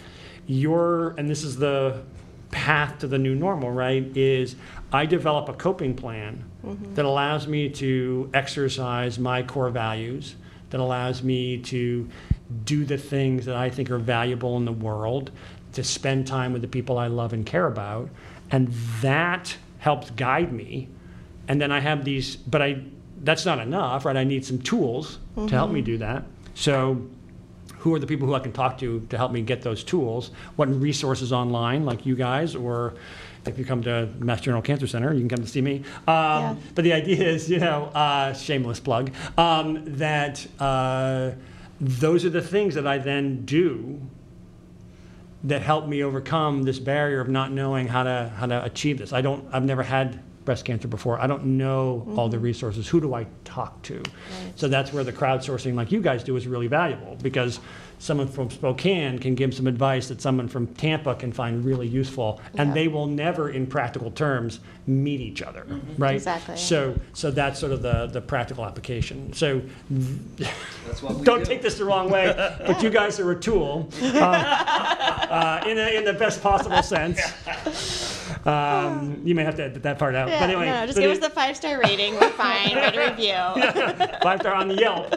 your and this is the path to the new normal, right? Is I develop a coping plan mm-hmm. that allows me to exercise my core values, that allows me to do the things that I think are valuable in the world, to spend time with the people I love and care about, and that helps guide me. And then I have these, but I that's not enough, right? I need some tools to help me do that. So who are the people who I can talk to to help me get those tools? What resources online, like you guys, or if you come to Mass General Cancer Center, you can come to see me. Um, Yeah. But the idea is, you know, uh, shameless plug, um, that uh, those are the things that I then do that helped me overcome this barrier of not knowing how to how to achieve this. I don't. I've never had breast cancer before. I don't know all the mm-hmm. resources. Who do I talk to? So that's where the crowdsourcing, like you guys do, is really valuable because someone from Spokane can give some advice that someone from Tampa can find really useful, and Yeah. they will never, in practical terms, meet each other, right? Exactly. So, so that's sort of the the practical application. So. That's what we Don't do. take this the wrong way, but you guys are a tool uh, uh, in, a, in the best possible sense. Um, you may have to edit that part out. Yeah, but anyway, no, just so give the- us the five star rating. We're fine. Write a review. five star on the Yelp,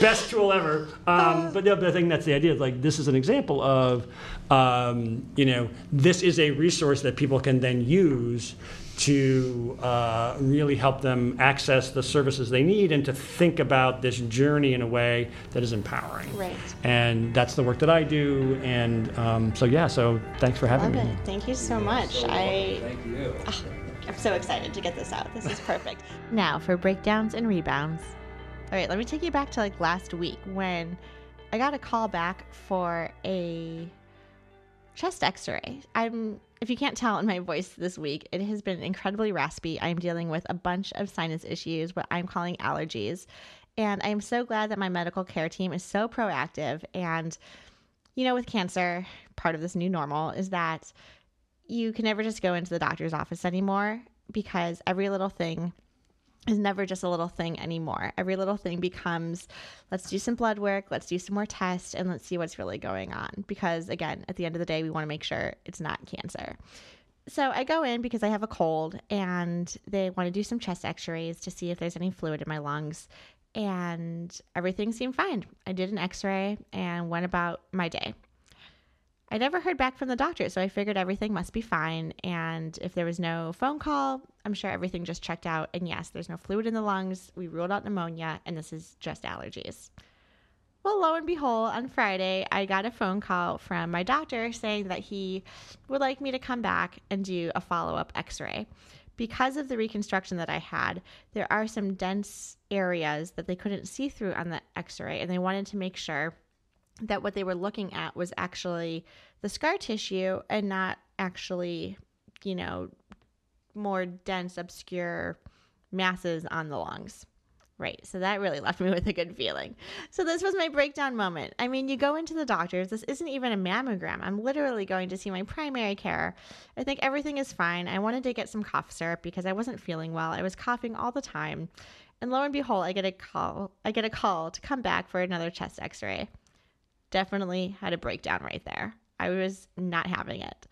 best tool ever. Um, but the other thing that's the idea like this is an example of, um, you know, this is a resource that people can then use to uh, really help them access the services they need and to think about this journey in a way that is empowering. Right. And that's the work that I do. And um, so yeah, so thanks for having Love me. it. Thank you so much. I Thank you. I'm so excited to get this out. This is perfect. now for breakdowns and rebounds. All right, let me take you back to like last week when I got a call back for a chest x-ray. I'm if you can't tell in my voice this week, it has been incredibly raspy. I'm dealing with a bunch of sinus issues, what I'm calling allergies. And I'm so glad that my medical care team is so proactive and you know with cancer, part of this new normal is that you can never just go into the doctor's office anymore because every little thing is never just a little thing anymore. Every little thing becomes let's do some blood work, let's do some more tests, and let's see what's really going on. Because again, at the end of the day, we want to make sure it's not cancer. So I go in because I have a cold and they want to do some chest x rays to see if there's any fluid in my lungs. And everything seemed fine. I did an x ray and went about my day. I never heard back from the doctor, so I figured everything must be fine. And if there was no phone call, I'm sure everything just checked out. And yes, there's no fluid in the lungs. We ruled out pneumonia, and this is just allergies. Well, lo and behold, on Friday, I got a phone call from my doctor saying that he would like me to come back and do a follow up x ray. Because of the reconstruction that I had, there are some dense areas that they couldn't see through on the x ray, and they wanted to make sure that what they were looking at was actually the scar tissue and not actually, you know, more dense, obscure masses on the lungs. Right. So that really left me with a good feeling. So this was my breakdown moment. I mean, you go into the doctors. This isn't even a mammogram. I'm literally going to see my primary care. I think everything is fine. I wanted to get some cough syrup because I wasn't feeling well. I was coughing all the time. And lo and behold, I get a call. I get a call to come back for another chest x-ray definitely had a breakdown right there. I was not having it.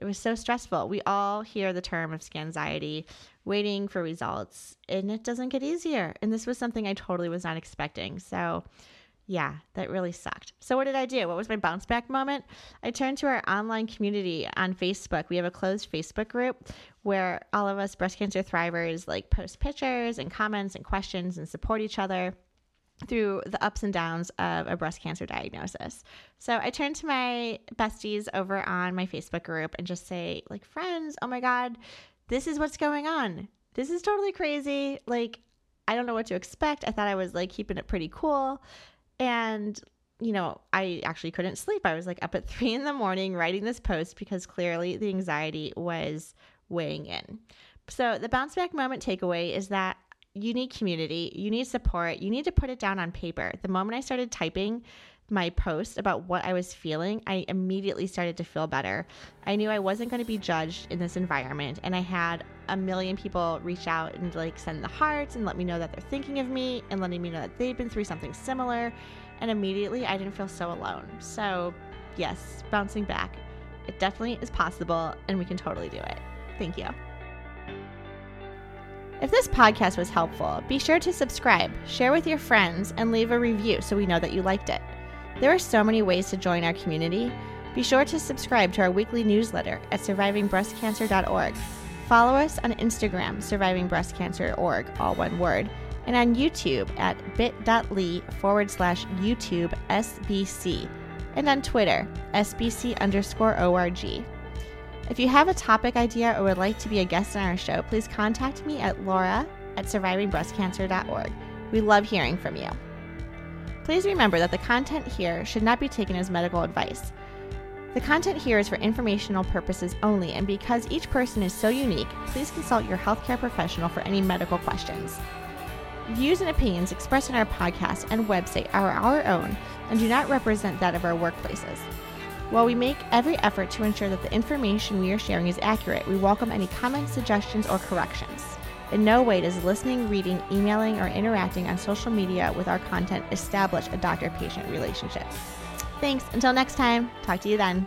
It was so stressful. We all hear the term of anxiety, waiting for results, and it doesn't get easier. And this was something I totally was not expecting. So, yeah, that really sucked. So, what did I do? What was my bounce back moment? I turned to our online community on Facebook. We have a closed Facebook group where all of us breast cancer thrivers like post pictures and comments and questions and support each other through the ups and downs of a breast cancer diagnosis. So I turn to my besties over on my Facebook group and just say, like, friends, oh my God, this is what's going on. This is totally crazy. Like, I don't know what to expect. I thought I was like keeping it pretty cool. And, you know, I actually couldn't sleep. I was like up at three in the morning writing this post because clearly the anxiety was weighing in. So the bounce back moment takeaway is that you need community, you need support, you need to put it down on paper. The moment I started typing my post about what I was feeling, I immediately started to feel better. I knew I wasn't going to be judged in this environment, and I had a million people reach out and like send the hearts and let me know that they're thinking of me and letting me know that they've been through something similar. And immediately I didn't feel so alone. So, yes, bouncing back, it definitely is possible, and we can totally do it. Thank you. If this podcast was helpful, be sure to subscribe, share with your friends, and leave a review so we know that you liked it. There are so many ways to join our community. Be sure to subscribe to our weekly newsletter at survivingbreastcancer.org. Follow us on Instagram, survivingbreastcancer.org, all one word, and on YouTube at bit.ly forward slash YouTube SBC, and on Twitter, SBC underscore ORG. If you have a topic idea or would like to be a guest on our show, please contact me at laura at survivingbreastcancer.org. We love hearing from you. Please remember that the content here should not be taken as medical advice. The content here is for informational purposes only, and because each person is so unique, please consult your healthcare professional for any medical questions. Views and opinions expressed in our podcast and website are our own and do not represent that of our workplaces. While we make every effort to ensure that the information we are sharing is accurate, we welcome any comments, suggestions, or corrections. In no way does listening, reading, emailing, or interacting on social media with our content establish a doctor patient relationship. Thanks. Until next time, talk to you then.